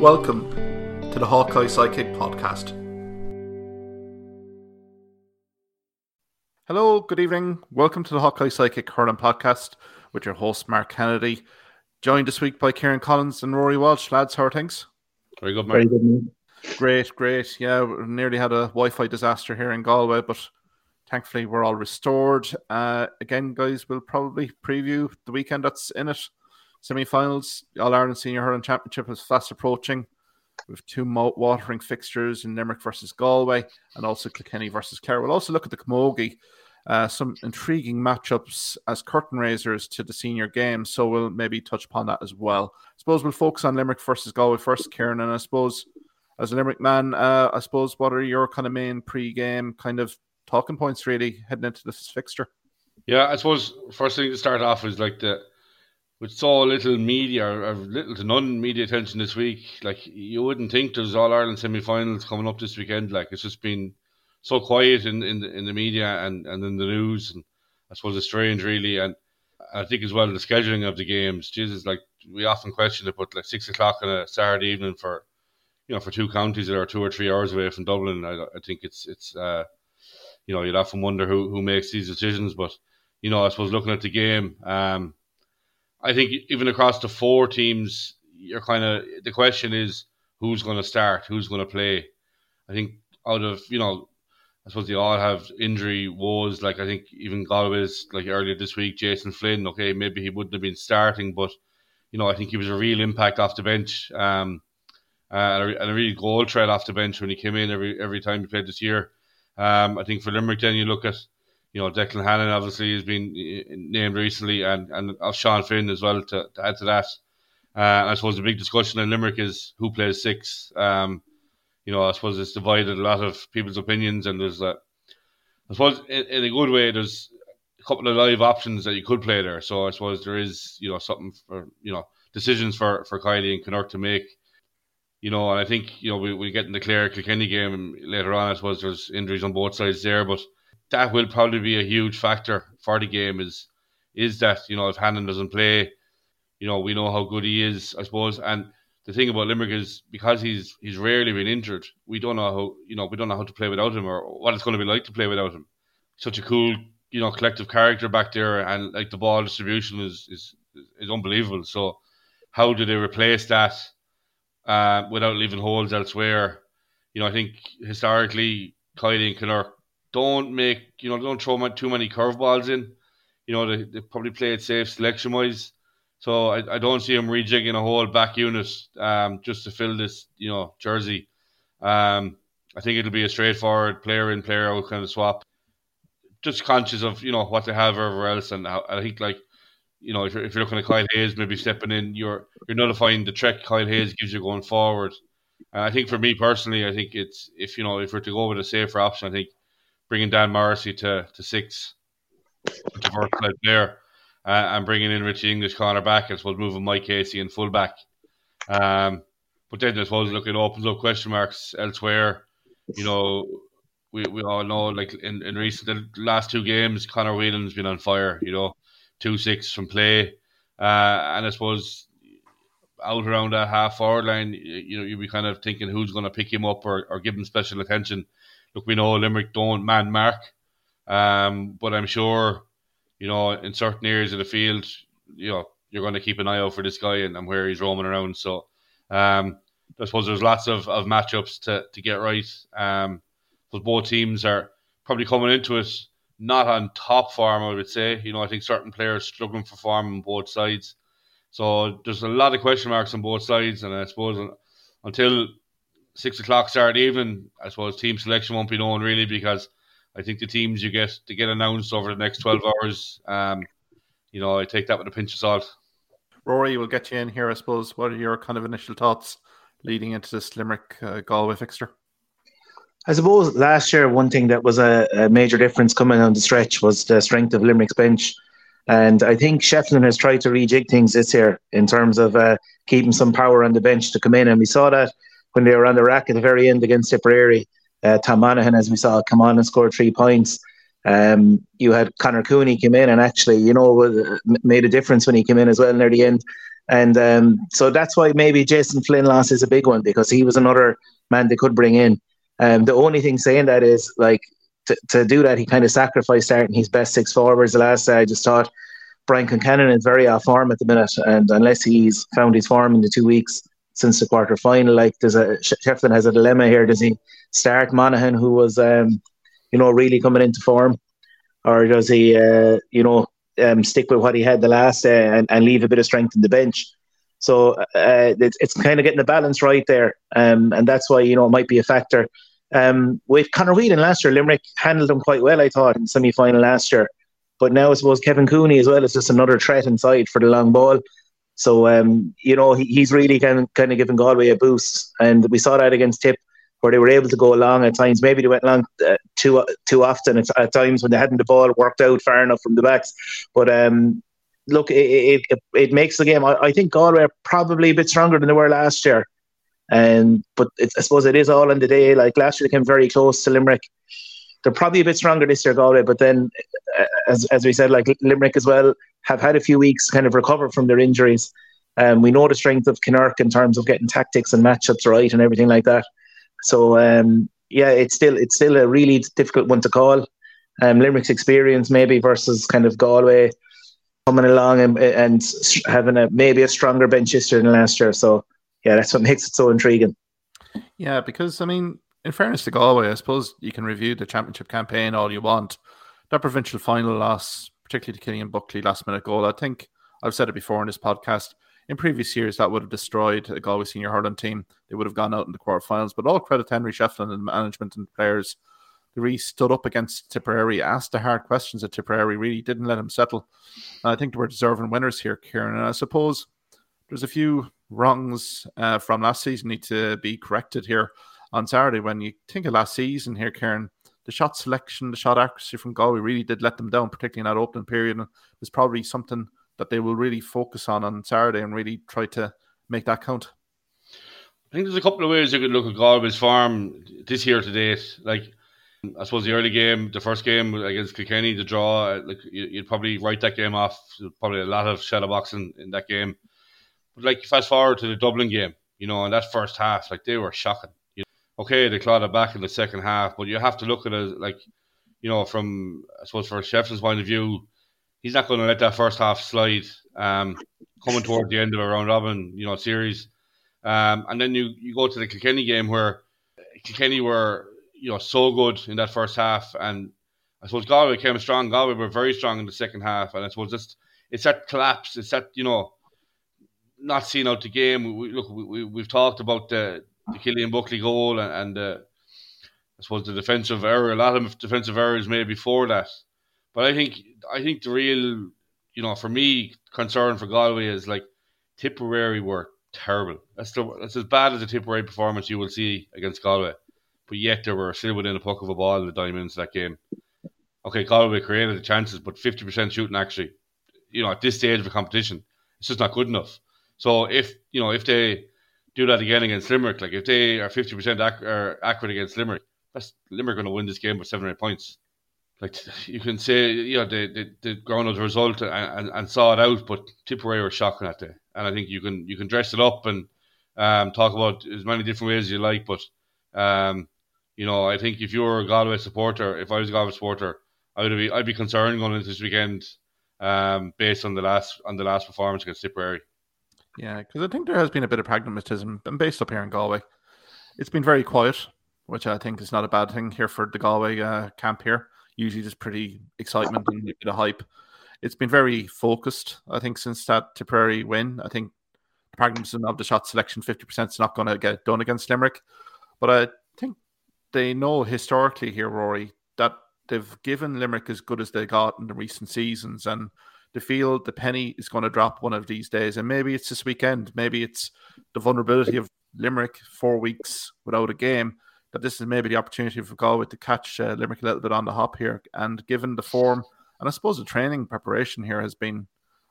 Welcome to the Hawkeye Sidekick podcast. Hello, good evening. Welcome to the Hawkeye Sidekick Hurling podcast with your host, Mark Kennedy. Joined this week by Kieran Collins and Ruairi Walsh. Lads, how are things? Very good, Mark. Very good, man. Great, great. Yeah, we nearly had a Wi Fi disaster here in Galway, but thankfully we're all restored. Uh, again, guys, we'll probably preview the weekend that's in it semi-finals. All Ireland Senior Hurling Championship is fast approaching. with two watering fixtures in Limerick versus Galway, and also Kilkenny versus Clare. We'll also look at the Camogie. Uh, some intriguing matchups as curtain raisers to the senior game, so we'll maybe touch upon that as well. I suppose we'll focus on Limerick versus Galway first, Kieran, and I suppose as a Limerick man, uh, I suppose what are your kind of main pre-game kind of talking points really heading into this fixture? Yeah, I suppose first thing to start off is like the with so little media or little to none media attention this week, like you wouldn't think there's All Ireland semi-finals coming up this weekend. Like it's just been so quiet in in the, in the media and and in the news, and I suppose it's strange, really. And I think as well the scheduling of the games. Jesus, like we often question it, but like six o'clock on a Saturday evening for you know for two counties that are two or three hours away from Dublin, I, I think it's it's uh, you know you'd often wonder who who makes these decisions, but you know I suppose looking at the game. um I think even across the four teams, you're kind of the question is who's going to start, who's going to play. I think out of you know, I suppose they all have injury woes. Like I think even Galway's like earlier this week, Jason Flynn. Okay, maybe he wouldn't have been starting, but you know I think he was a real impact off the bench. Um, uh, and, a, really goal threat off the bench when he came in every every time he played this year. Um, I think for Limerick, then you look at you know, Declan Hannon obviously has been uh, named recently, and and Sean Finn as well to, to add to that. Uh, I suppose the big discussion in Limerick is who plays six. Um, you know, I suppose it's divided a lot of people's opinions, and there's a, I suppose in, in, a good way, there's a couple of live options that you could play there. So I suppose there is, you know, something for you know decisions for for Kiely and Kinnerk to make. You know, and I think you know we we get in the Clare Kilkenny game later on. I suppose there's injuries on both sides there, but that will probably be a huge factor for the game. Is is that you know if Hannon doesn't play, you know we know how good he is, I suppose. And the thing about Limerick is because he's he's rarely been injured, we don't know how you know we don't know how to play without him or what it's going to be like to play without him. Such a cool you know collective character back there, and like the ball distribution is is is unbelievable. So how do they replace that uh, without leaving holes elsewhere? You know, I think historically, Kiely and Kinnerk don't make you know don't throw too many curveballs in. You know they, they probably play it safe selection wise. So I, I don't see him rejigging a whole back unit um, just to fill this you know jersey. Um, I think it'll be a straightforward player in player out kind of swap. Just conscious of you know what they have everywhere else, and I think like you know if you're, if you're looking at Kyle Hayes maybe stepping in, you're you're nullifying the trick Kyle Hayes gives you going forward. And I think for me personally, I think it's if you know if we're to go with a safer option, I think bringing Dan Morrissey to, to six, diversified there, uh, and bringing in Richie English corner back. I suppose moving Mike Casey in fullback. Um, but then I suppose look, it opens up question marks elsewhere. You know, we, we all know like in, in recent the last two games, Conor Whelan's been on fire. You know, two six from play, uh, and I suppose out around that half forward line, you, you know, you'd be kind of thinking who's going to pick him up or, or give him special attention look, we know Limerick don't man mark, um, but I'm sure, you know, in certain areas of the field, you know, you're going to keep an eye out for this guy and, and where he's roaming around. So, um, I suppose there's lots of, of matchups to, to get right. Um, but both teams are probably coming into it not on top form, I would say. You know, I think certain players struggling for form on both sides. So there's a lot of question marks on both sides, and I suppose until six o'clock start evening, I suppose team selection won't be known really because I think the teams you get to get announced over the next twelve hours, um, you know, I take that with a pinch of salt. Ruairi, we'll get you in here. I suppose. What are your kind of initial thoughts leading into this Limerick uh, Galway fixture? I suppose last year one thing that was a, a, major difference coming on the stretch was the strength of Limerick's bench. And I think Shefflin has tried to rejig things this year in terms of uh, keeping some power on the bench to come in. And we saw that when they were on the rack at the very end against Tipperary. Uh, Tom Monaghan, as we saw, come on and score three points. Um, you had Conor Cooney come in and actually, you know, made a difference when he came in as well near the end. And um, so that's why maybe Jason Flynn loss is a big one because he was another man they could bring in. Um, the only thing saying that is like to, to do that, he kind of sacrificed starting his best six forwards the last day. I just thought Brian Concannon is very off form at the minute, and unless he's found his form in the two weeks since the quarter final, like there's a Shefflin has a dilemma here. Does he start Monaghan, who was um, you know really coming into form, or does he uh, you know um, stick with what he had the last day and, and leave a bit of strength in the bench? So uh, it's, it's kind of getting the balance right there, um, and that's why you know it might be a factor. Um, with Conor Whelan last year, Limerick handled him quite well, I thought, in semi final last year. But now I suppose Kevin Cooney as well is just another threat inside for the long ball. So um, you know he, he's really kind of, kind of giving Galway a boost, and we saw that against Tip where they were able to go along at times. Maybe they went along uh, too too often at, at, times when they hadn't the ball worked out far enough from the backs. But um, look, it, it, it makes the game. I, I think Galway are probably a bit stronger than they were last year. And but I suppose it is all in the day. Like last year, they came very close to Limerick. They're probably a bit stronger this year, Galway. But then, uh, as as we said, like Limerick as well have had a few weeks kind of recover from their injuries. Um, we know the strength of Kinnerk in terms of getting tactics and matchups right and everything like that. So um, yeah, it's still it's still a really difficult one to call. Um, Limerick's experience maybe versus kind of Galway coming along and, and having a maybe a stronger bench year than last year. So yeah, that's what makes it so intriguing. Yeah, because I mean, in fairness to Galway, I suppose you can review the championship campaign all you want. That provincial final loss, particularly to Killian Buckley last minute goal, I think I've said it before in this podcast. In previous years, that would have destroyed a Galway senior hurling team. They would have gone out in the quarterfinals. But all credit to Henry Shefflin and management and players. They really stood up against Tipperary, asked the hard questions at Tipperary, really didn't let him settle. And I think they were deserving winners here, Kieran. And I suppose there's a few wrongs uh, from last season need to be corrected here on Saturday. When you think of last season here, Kieran, the shot selection, the shot accuracy from Galway really did let them down, particularly in that opening period. And there's probably something that they will really focus on on Saturday and really try to make that count. I think there's a couple of ways you could look at Galway's farm this year to date. Like, I suppose the early game, the first game against Kilkenny, the draw, like you'd probably write that game off. Probably a lot of shadow boxing in that game. But like fast forward to the Dublin game, you know, in that first half, like they were shocking. Okay, they clawed it back in the second half, but you have to look at it like, you know, from I suppose for Shefflin's point of view, he's not going to let that first half slide. Um, coming toward the end of a round robin, you know, series, um, and then you you go to the Kilkenny game where Kilkenny were you know so good in that first half, and I suppose Galway came strong. Galway were very strong in the second half, and I suppose just it's that collapse. It's that you know not seeing out the game. We, look, we, we've talked about the, the Killian Buckley goal and, and uh, I suppose the defensive error. A lot of defensive errors made before that, but I think I think the real, you know, for me, concern for Galway is like Tipperary were terrible. That's the, that's as bad as a Tipperary performance you will see against Galway, but yet they were still within a puck of a ball in the diamonds that game. Okay, Galway created the chances, but fifty percent shooting actually, you know, at this stage of the competition, it's just not good enough. So if you know if they do that again against Limerick, like if they are fifty percent ac- accurate against Limerick, that's Limerick going to win this game by seven or eight points. Like you can say, you know, they they, they ground out the result and, and, and, saw it out, but Tipperary were shocking that day, and I think you can you can dress it up and um, talk about as many different ways as you like, but um, you know, I think if you're a Galway supporter, if I was a Galway supporter, I would be I'd be concerned going into this weekend, um, based on the last on the last performance against Tipperary. Yeah, because I think there has been a bit of pragmatism based up here in Galway. It's been very quiet, which I think is not a bad thing here for the Galway uh, camp here. Usually just pretty excitement and a bit of hype. It's been very focused, I think, since that Tipperary win. I think the pragmatism of the shot selection, 50% is not going to get done against Limerick. But I think they know historically here, Ruairi, that they've given Limerick as good as they got in the recent seasons. And they feel the penny is going to drop one of these days. And maybe it's this weekend. Maybe it's the vulnerability of Limerick four weeks without a game. That this is maybe the opportunity for Galway to catch uh, Limerick a little bit on the hop here. And given the form, and I suppose the training preparation here has been,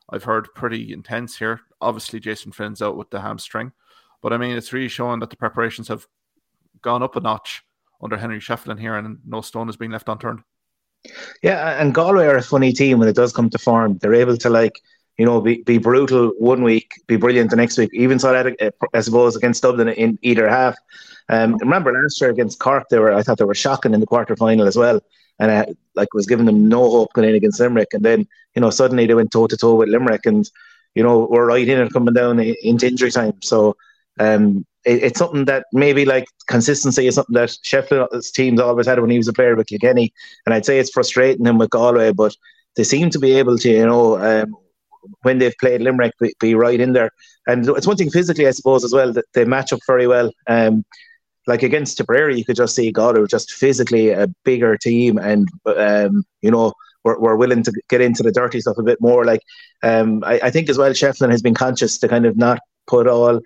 I've heard, pretty intense here. Obviously, Jason Finn's out with the hamstring. But I mean, it's really showing that the preparations have gone up a notch under Henry Shefflin here, and no stone has been left unturned. Yeah, and Galway are a funny team when it does come to form. They're able to like you know, be, be brutal one week, be brilliant the next week. Even saw that, uh, I suppose, against Dublin in either half. Um, remember last year against Cork, they were I thought they were shocking in the quarter final as well, and I like was giving them no hope going in against Limerick. And then you know suddenly they went toe to toe with Limerick, and you know we're right in it coming down into injury time. So um, it, it's something that maybe like consistency is something that Shefflin's teams always had when he was a player with Kilkenny, and I'd say it's frustrating him with Galway, but they seem to be able to, you know, um, when they've played Limerick, be, be, right in there. And it's one thing physically, I suppose, as well that they match up very well. Um, like against Tipperary, you could just see Galway just physically a bigger team, and um, you know we're, we're willing to get into the dirty stuff a bit more. Like um, I, I think as well, Shefflin has been conscious to kind of not put all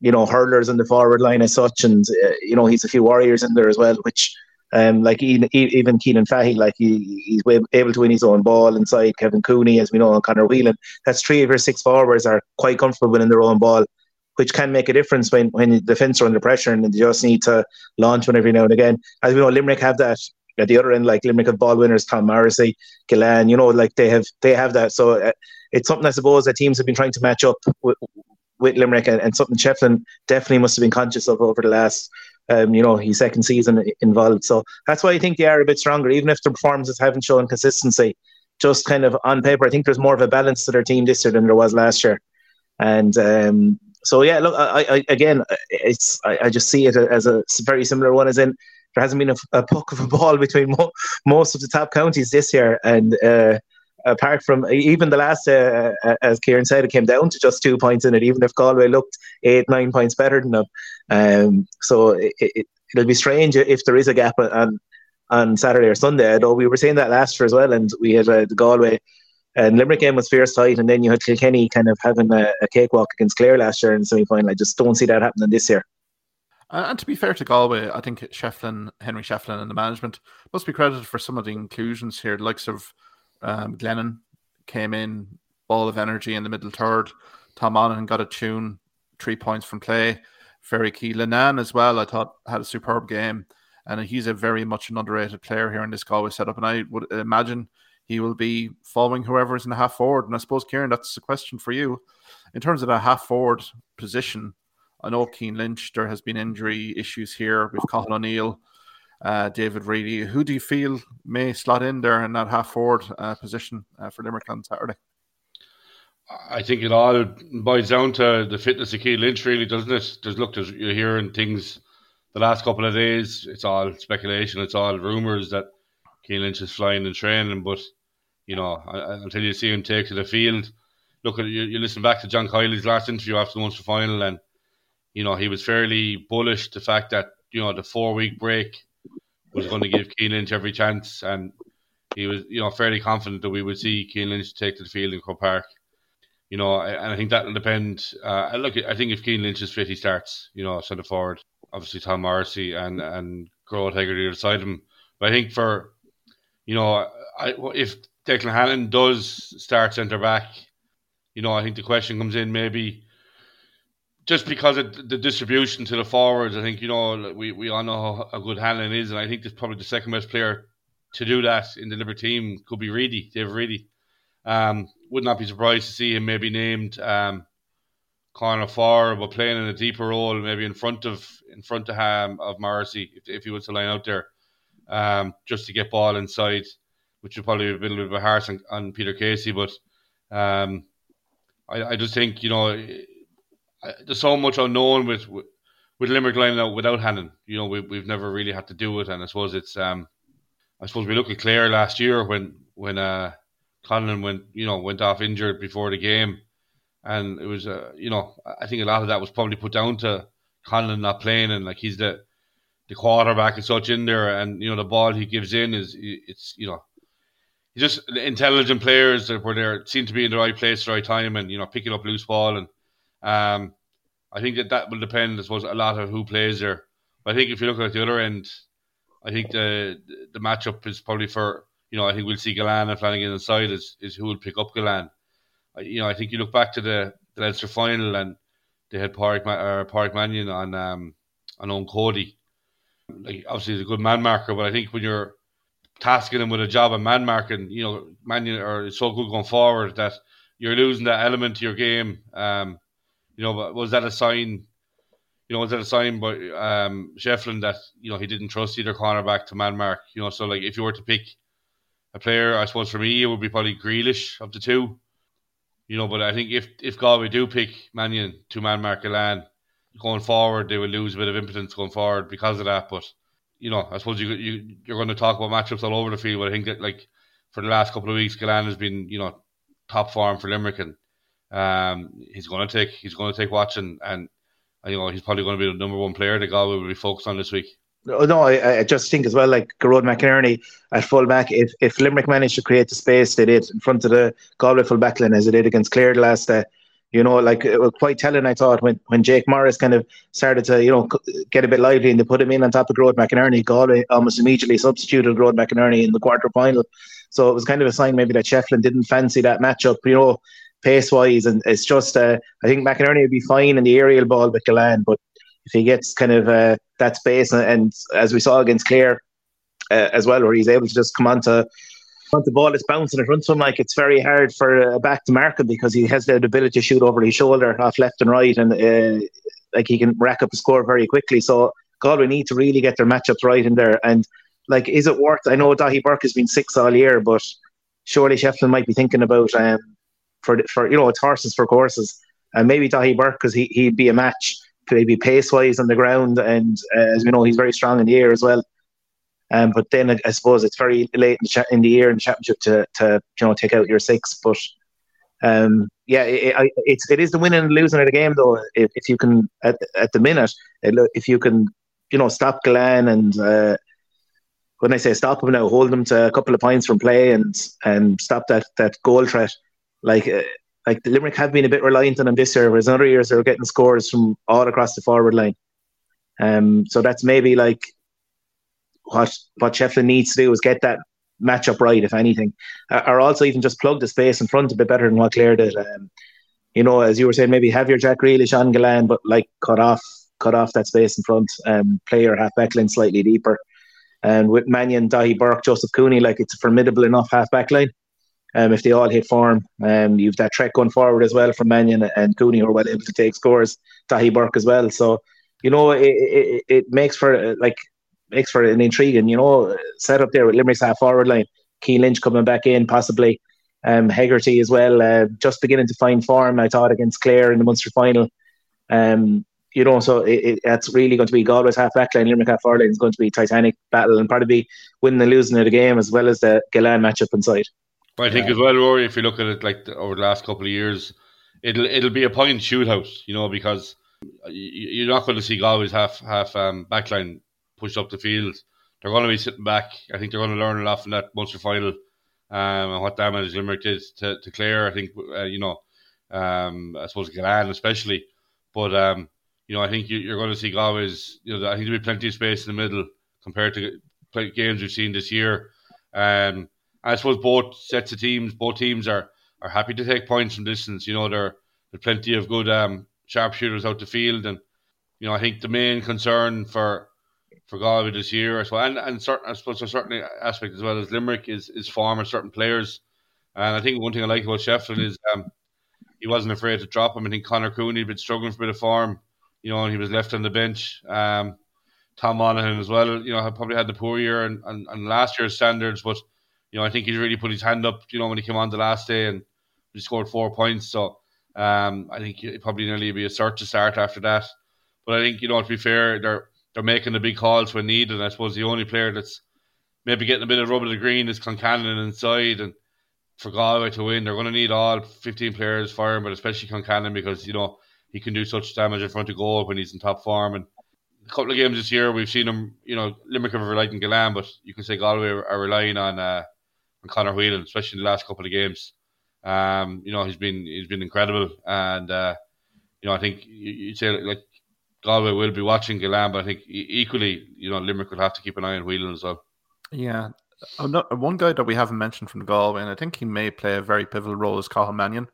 you know hurlers in the forward line as such, and uh, you know he's a few warriors in there as well, which. Um, like even, even Cianan Fahy, like he, he's able to win his own ball inside. Kevin Cooney, as we know, and Conor Whelan. That's three of your six forwards are quite comfortable winning their own ball, which can make a difference when when the defence are under pressure and they just need to launch one every now and again. As we know, Limerick have that at the other end, like Limerick have ball winners, Tom Morrissey, Gillane. You know, like they have they have that. So uh, it's something I suppose that teams have been trying to match up with Limerick and, and something Shefflin definitely must have been conscious of over the last, um, you know, his second season involved. So that's why I think they are a bit stronger, even if the performances haven't shown consistency. Just kind of on paper, I think there's more of a balance to their team this year than there was last year. And um, so, yeah, look, I, I again, it's I, I, just see it as a very similar one as in there hasn't been a, a puck of a ball between mo- most of the top counties this year, and uh, apart from even the last, uh, uh, as Kieran said, it came down to just two points in it, even if Galway looked eight, nine points better than them. Um, so it, it, will be strange if there is a gap on on Saturday or Sunday. Though we were saying that last year as well, and we had uh, the Galway and Limerick game was fierce tight, and then you had Kilkenny kind of having a, a cakewalk against Clare last year in the semi final. I just don't see that happening this year. And to be fair to Galway, I think Shefflin, Henry Shefflin, and the management must be credited for some of the inclusions here, the likes of um, Glennon came in, ball of energy in the middle third. Tom Monaghan got a tune, three points from play. Very key. Leenane as well, I thought had a superb game. And he's a very much an underrated player here in this Galway setup. And I would imagine he will be following whoever is in the half forward. And I suppose, Kieran, that's a question for you. In terms of the half forward position, I know Cian Lynch, there has been injury issues here with Cathal O'Neill uh, David Reidy. Who do you feel may slot in there in that half forward uh, position uh, for Limerick on Saturday? I think it all boils down to the fitness of Cian Lynch, really, doesn't it? There's look, there's, you're hearing things the last couple of days. It's all speculation. It's all rumours that Cian Lynch is flying and training, but you know, until you see him take to the field, look at you, you listen back to John Kiely's last interview after the Munster final, and you know he was fairly bullish the fact that you know the four week break was going to give Cian Lynch every chance, and he was, you know, fairly confident that we would see Cian Lynch take to the field in Croke Park. You know, and I think that will depend. Uh, look, I think if Cian Lynch is fit, he starts. You know, centre forward. Obviously, Tom Morrissey and and Gearóid Hegarty beside him. But I think for, you know, I, if Declan Hannon does start centre back, you know, I think the question comes in maybe just because of the distribution to the forwards, I think you know we, we all know how good Hanlon is, and I think that's probably the second best player to do that in the Liver team could be Reidy, Dave Reidy. Um, would not be surprised to see him maybe named um, corner four, but playing in a deeper role, maybe in front of in front of um, of Morrissey if, if he was to line out there, um, just to get ball inside, which would probably be a little bit of a harsh on, on Peter Casey, but um, I, I just think you know there's so much unknown with with Limerick lining out without Hannon. You know, we we've never really had to do it, and I suppose it's um, I suppose we look at Clare last year when when uh, Conlon went you know went off injured before the game, and it was uh, you know I think a lot of that was probably put down to Conlon not playing, and like he's the the quarterback and such in there, and you know the ball he gives in is it's you know just intelligent players that were there seem to be in the right place, at the right time, and you know picking up loose ball and um, I think that that will depend, I suppose, a lot of who plays there. But I think if you look at the other end, I think the the matchup is probably for you know I think we'll see Galan and Flanagan inside is is who will pick up Gillane. You know I think you look back to the the Leinster final and they had Park or Park Mannion on um on Eoin Cody. Like obviously he's a good man marker, but I think when you're tasking him with a job of man marking, you know Mannion or so good going forward that you're losing that element to your game. Um, you know, was that a sign? You know, was that a sign by um, Shefflin that you know he didn't trust either cornerback to man mark? You know, so like if you were to pick a player, I suppose for me it would be probably Grealish of the two. You know, but I think if if Galway do pick Mannion to man mark Gillane going forward, they will lose a bit of impotence going forward because of that. But you know, I suppose you, you you're going to talk about matchups all over the field. But I think that like for the last couple of weeks, Gillane has been you know top form for Limerick, and um, he's going to take he's going to take watching, and you know he's probably going to be the number one player that Galway will be focused on this week. Oh, no, I, I just think as well, like Gearóid McInerney at fullback, if, if Limerick managed to create the space they did in front of the Galway full backline as they did against Clare the last day, you know, like it was quite telling. I thought when, when Jake Morris kind of started to, you know, get a bit lively and they put him in on top of Gearóid McInerney, Galway almost immediately substituted Gearóid McInerney in the quarter final. So it was kind of a sign maybe that Shefflin didn't fancy that matchup, you know, pace wise. And it's just, uh, I think McInerney would be fine in the aerial ball with Gillane, but if he gets kind of uh, that space, and, and, as we saw against Clare uh, as well, where he's able to just come on to on the ball that's bouncing in front of him, like it's very hard for a back to mark him because he has the ability to shoot over his shoulder off left and right, and uh, like he can rack up a score very quickly. So God, we need to really get their matchups right in there. And like, is it worth? I know Daithí Burke has been six all year, but surely Shefflin might be thinking about um, for for you know it's horses for courses, and maybe Daithí Burke because he he'd be a match maybe pace wise on the ground, and uh, as we know, he's very strong in the air as well. Um, but then I, I suppose it's very late in the, cha- in the year in the championship to, to you know take out your six. But um, yeah, it, it, it's it is the winning and losing of the game though. If, if you can at, at the minute, if you can you know stop Gillane and uh, when I say stop him now, hold them to a couple of points from play and and stop that that goal threat. Like uh, like the Limerick have been a bit reliant on them this year, whereas in other years they were getting scores from all across the forward line. Um, so that's maybe like what what Shefflin needs to do is get that matchup right, if anything, or also even just plug the space in front a bit better than what Clare did. Um, you know, as you were saying, maybe have your Jack Grealish on Gillane, but like cut off cut off that space in front, um, play your half back line slightly deeper. And with Mannion, Daithí Burke, Joseph Cooney, like it's a formidable enough half back line. Um, if they all hit form, um, you've that track going forward as well from Mannion and Cooney, who are well able to take scores. Daithí Burke as well. So, you know, it, it, it makes for like makes for an intriguing, you know, set up there with Limerick's half forward line. Cian Lynch coming back in, possibly. Um, Hegarty as well, uh, just beginning to find form. I thought against Clare in the Munster final. Um, you know, so it, it, that's really going to be Galway's half back line, Limerick half forward line is going to be Titanic battle and probably be winning and losing of the game as well as the Gillane matchup inside. I think yeah. as well, Ruairi, if you look at it like the, over the last couple of years, it'll it'll be a point shootout, you know, because you're not going to see Galway's half half um, backline push up the field. They're going to be sitting back. I think they're going to learn a lot from that Munster final um, and what damage Limerick did to, to Clare. I think, uh, you know, um, I suppose Gillane especially. But, um, you know, I think you, are going to see Galway's, you know, I think there'll be plenty of space in the middle compared to games we've seen this year. Um, I suppose both sets of teams, both teams are, are happy to take points from distance. You know, there are plenty of good um, sharpshooters out the field. And, you know, I think the main concern for for Galway this year as well, and and certain I suppose a certain aspect as well as Limerick is is form of certain players, and I think one thing I like about Shefflin is um, he wasn't afraid to drop him. I think Conor Cooney had been struggling for a bit of form, you know, and he was left on the bench. Um, Tom Monaghan as well, you know, probably had the poor year and, and, and last year's standards, but you know, I think he's really put his hand up, you know, when he came on the last day and he scored four points. So um, I think it probably nearly be a start to start after that. But I think, you know, to be fair, they're they're making the big calls when needed. And I suppose the only player that's maybe getting a bit of rub of the green is Concannon inside. And for Galway to win, they're going to need all 15 players firing, but especially Concannon because, you know, he can do such damage in front of goal when he's in top form. And a couple of games this year, we've seen him, you know, Limerick have relied on Gillane, but you can say Galway are relying on, uh, on Conor Whelan, especially in the last couple of games. Um, you know, he's been he's been incredible, and uh, you know, I think you, you say like Galway will be watching Gillane, but I think equally, you know, Limerick will have to keep an eye on Whelan as well. Yeah. One guy that we haven't mentioned from Galway, and I think he may play a very pivotal role, is Cathal Mannion,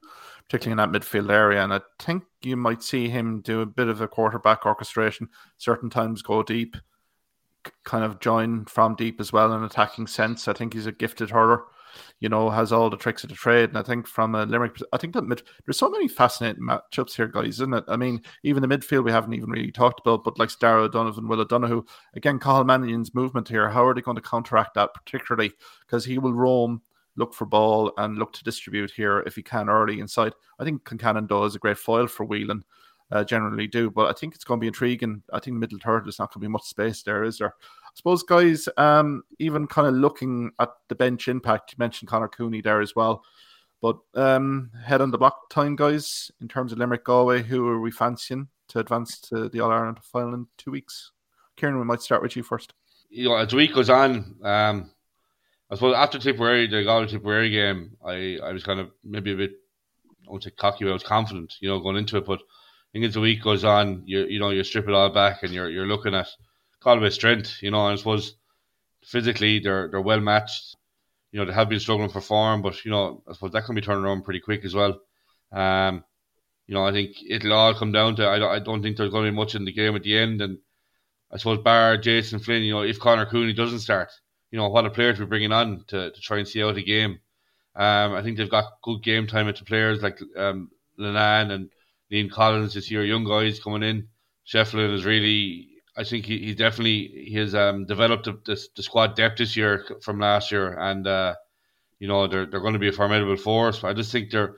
particularly in that midfield area. And I think you might see him do a bit of a quarterback orchestration, certain times go deep, kind of join from deep as well in attacking sense. I think he's a gifted hurler. you know, has all the tricks of the trade. And I think from a Limerick, I think that mid, there's so many fascinating matchups here, guys, isn't it? I mean, even the midfield we haven't even really talked about, but like Darragh O'Donovan, Will O'Donoghue, again, Cathal Mannion's movement here, how are they going to counteract that, particularly because he will roam look for ball and look to distribute here if he can early inside. I think Concannon does a great foil for Whelan uh, generally do. But I think it's going to be intriguing. I think the middle third, there's not going to be much space there, is there? I suppose, guys, um, even kind of looking at the bench impact, you mentioned Conor Cooney there as well. But um, head on the block time, guys, in terms of Limerick Galway, who are we fancying to advance to the All Ireland final in two weeks? Kieran, we might start with you first. You know, as the week goes on, um, I suppose after Tipperary, the Galway Tipperary game, I, I was kind of maybe a bit, I won't say cocky, but I was confident, you know, going into it. But think as the week goes on, you you know you strip it all back and you're you're looking at Galway's strength. You know, I suppose physically they're they're well matched. You know, they have been struggling for form, but you know, I suppose that can be turned around pretty quick as well. Um, you know, I think it'll all come down to I don't, I don't think there's going to be much in the game at the end, and I suppose bar Jason Flynn, you know, if Conor Cooney doesn't start, you know, what a player to be bringing on to, to try and see out the game. Um, I think they've got good game time into players like um, Linan and Liam Collins this year, young guys coming in. Shefflin is really, I think he, he definitely he has um, developed the, the, squad depth this year from last year, and uh, you know they're they're going to be a formidable force. But I just think they're,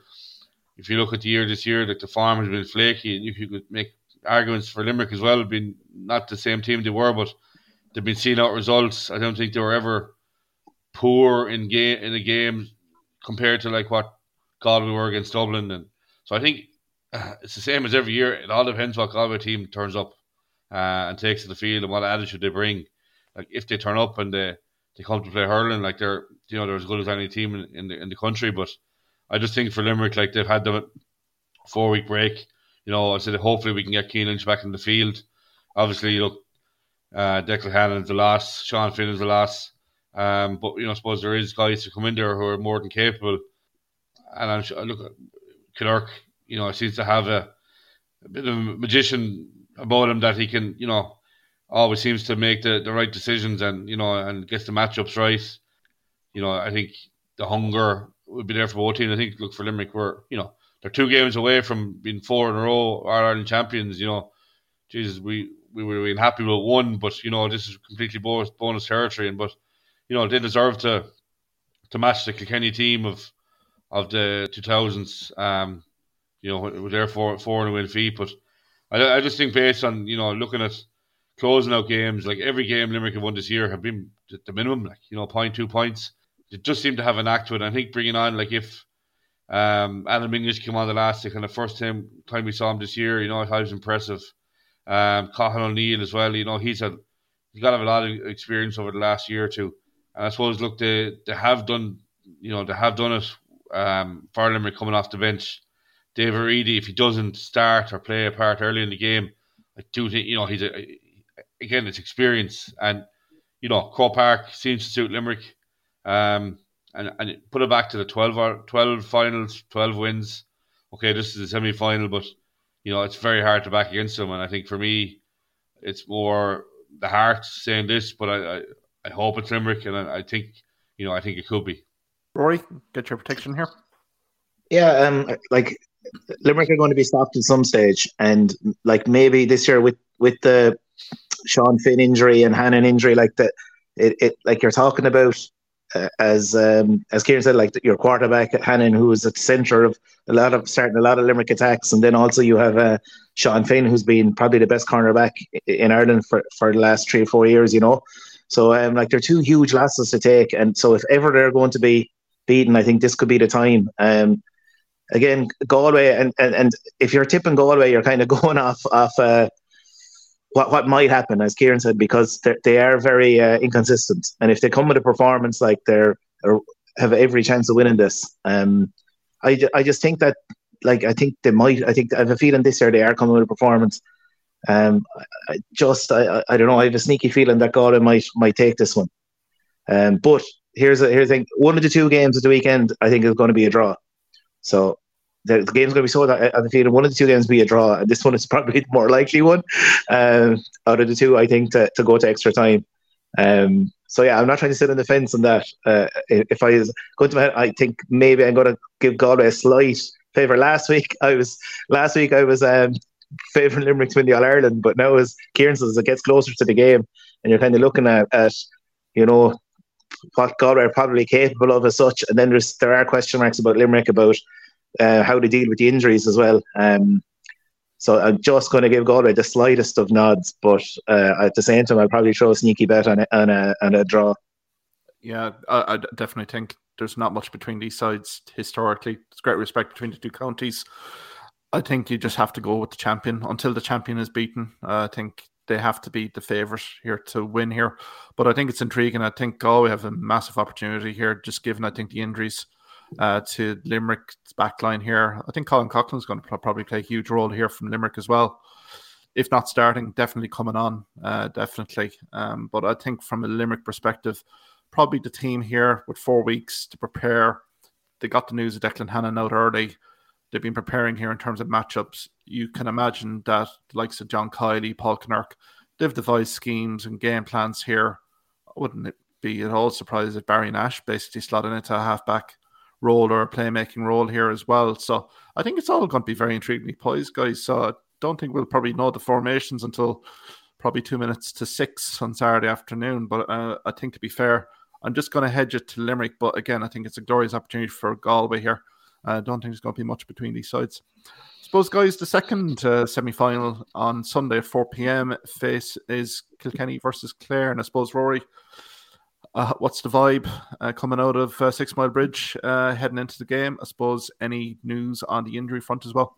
if you look at the year this year, like the farm has been flaky, and if you could make arguments for Limerick as well, been not the same team they were, but they've been seeing out results. I don't think they were ever poor in game in a game compared to like what Galway were against Dublin, and so I think it's the same as every year. It all depends what Galway team turns up uh, and takes to the field and what attitude they bring. Like if they turn up and they, they come to play hurling, like they're you know they're as good as any team in, in the in the country. But I just think for Limerick, like they've had the four week break. You know, I said hopefully we can get Cian Lynch back in the field. Obviously, look, uh, Declan Hannon's the last, Sean Finn is the last. Um, but you know, I suppose there is guys to come in there who are more than capable. And I'm sure, look, Killark you know, seems to have a, a bit of a magician about him that he can, you know, always seems to make the, the right decisions and, you know, and gets the matchups right. You know, I think the hunger would be there for both teams. I think, look, for Limerick, we're, you know, they're two games away from being four in a row Ireland champions. You know, Jesus, we, we were being happy with one, but, you know, this is completely bonus, bonus territory. And, but, you know, they deserve to to match the Kilkenny team of of the 2000s. Um, you know, it was there for four and a win feet. But I, I just think based on you know looking at closing out games, like every game Limerick have won this year have been the minimum, like you know, point two points. It just seemed to have an act to it. I think bringing on like if um, Adam English came on the last the kind of first time time we saw him this year, you know, I thought he was impressive. Um, Cathal O'Neill as well, you know, he's had he's got to have a lot of experience over the last year or two. And I suppose look, they they have done, you know, they have done it. Um, for Limerick coming off the bench David Reidy, if he doesn't start or play a part early in the game, I do think you know he's a again it's experience and you know Croke Park seems to suit Limerick, um, and and put it back to the 12, 12 finals, twelve wins. Okay, this is a semi final, but you know it's very hard to back against them, and I think for me, it's more the heart saying this, but I I, I hope it's Limerick, and I, I think you know I think it could be. Ruairi, get your protection here. Yeah, um, like Limerick are going to be stopped at some stage, and like maybe this year with with the Sean Finn injury and Hannon injury, like that, it, it like you're talking about uh, as um, as Kieran said, like your quarterback Hannon, who is at the centre of a lot of starting a lot of Limerick attacks, and then also you have uh, Sean Finn, who's been probably the best cornerback in Ireland for for the last three or four years, you know. So um, like they're two huge losses to take, and so if ever they're going to be beaten, I think this could be the time. Um, again, Galway, and, and, and if you're tipping Galway, you're kind of going off off uh, what what might happen, as Kieran said, because they are very uh, inconsistent, and if they come with a performance like they're have every chance of winning this, um, I I just think that like I think they might. I think I have a feeling this year they are coming with a performance. Um, I just I, I don't know. I have a sneaky feeling that Galway might might take this one. Um, but here's a here's a thing. One of the two games at the weekend, I think, is going to be a draw. So the, game's going to be so feel one of the two games be a draw, and this one is probably the more likely one uh, out of the two. I think to, to go to extra time. Um, so yeah, I'm not trying to sit on the fence on that. Uh, if I was going to, I think maybe I'm going to give Galway a slight favour. Last week I was last week I was um, favouring Limerick to win the All Ireland, but now as Kieran says, it gets closer to the game, and you're kind of looking at, at you know what Galway are probably capable of as such, and then there's there are question marks about Limerick about uh, how to deal with the injuries as well. Um, so I'm just going to give Galway the slightest of nods, but uh, at the same time, I'll probably throw a sneaky bet on a, on a, on a draw. Yeah, I, I, definitely think there's not much between these sides historically. There's great respect between the two counties. I think you just have to go with the champion until the champion is beaten. Uh, I think they have to be the favourite here to win here. But I think it's intriguing. I think Galway have a massive opportunity here, just given I think the injuries uh, to Limerick's backline here. I think Colin Coughlan's going to probably play a huge role here from Limerick as well. If not starting, definitely coming on, uh, definitely. Um, but I think from a Limerick perspective, probably the team here with four weeks to prepare. They got the news of Declan Hannon out early. They've been preparing here in terms of matchups. You can imagine that the likes of John Kiely, Paul Kinnerk, they've devised schemes and game plans here. Wouldn't it be at all surprised if Barry Nash basically slotted into a halfback role or a playmaking role here as well. So I think it's all going to be very intriguing poised, guys. So I don't think we'll probably know the formations until probably two minutes to six on Saturday afternoon. But uh, I think to be fair, I'm just going to hedge it to Limerick. But again, I think it's a glorious opportunity for Galway here. I uh, don't think there's going to be much between these sides. I suppose, guys, the second uh, semi final on Sunday at 4 p.m. face is Kilkenny versus Clare. And I suppose, Ruairi, uh, what's the vibe uh, coming out of uh, Sixmilebridge uh, heading into the game? I suppose any news on the injury front as well?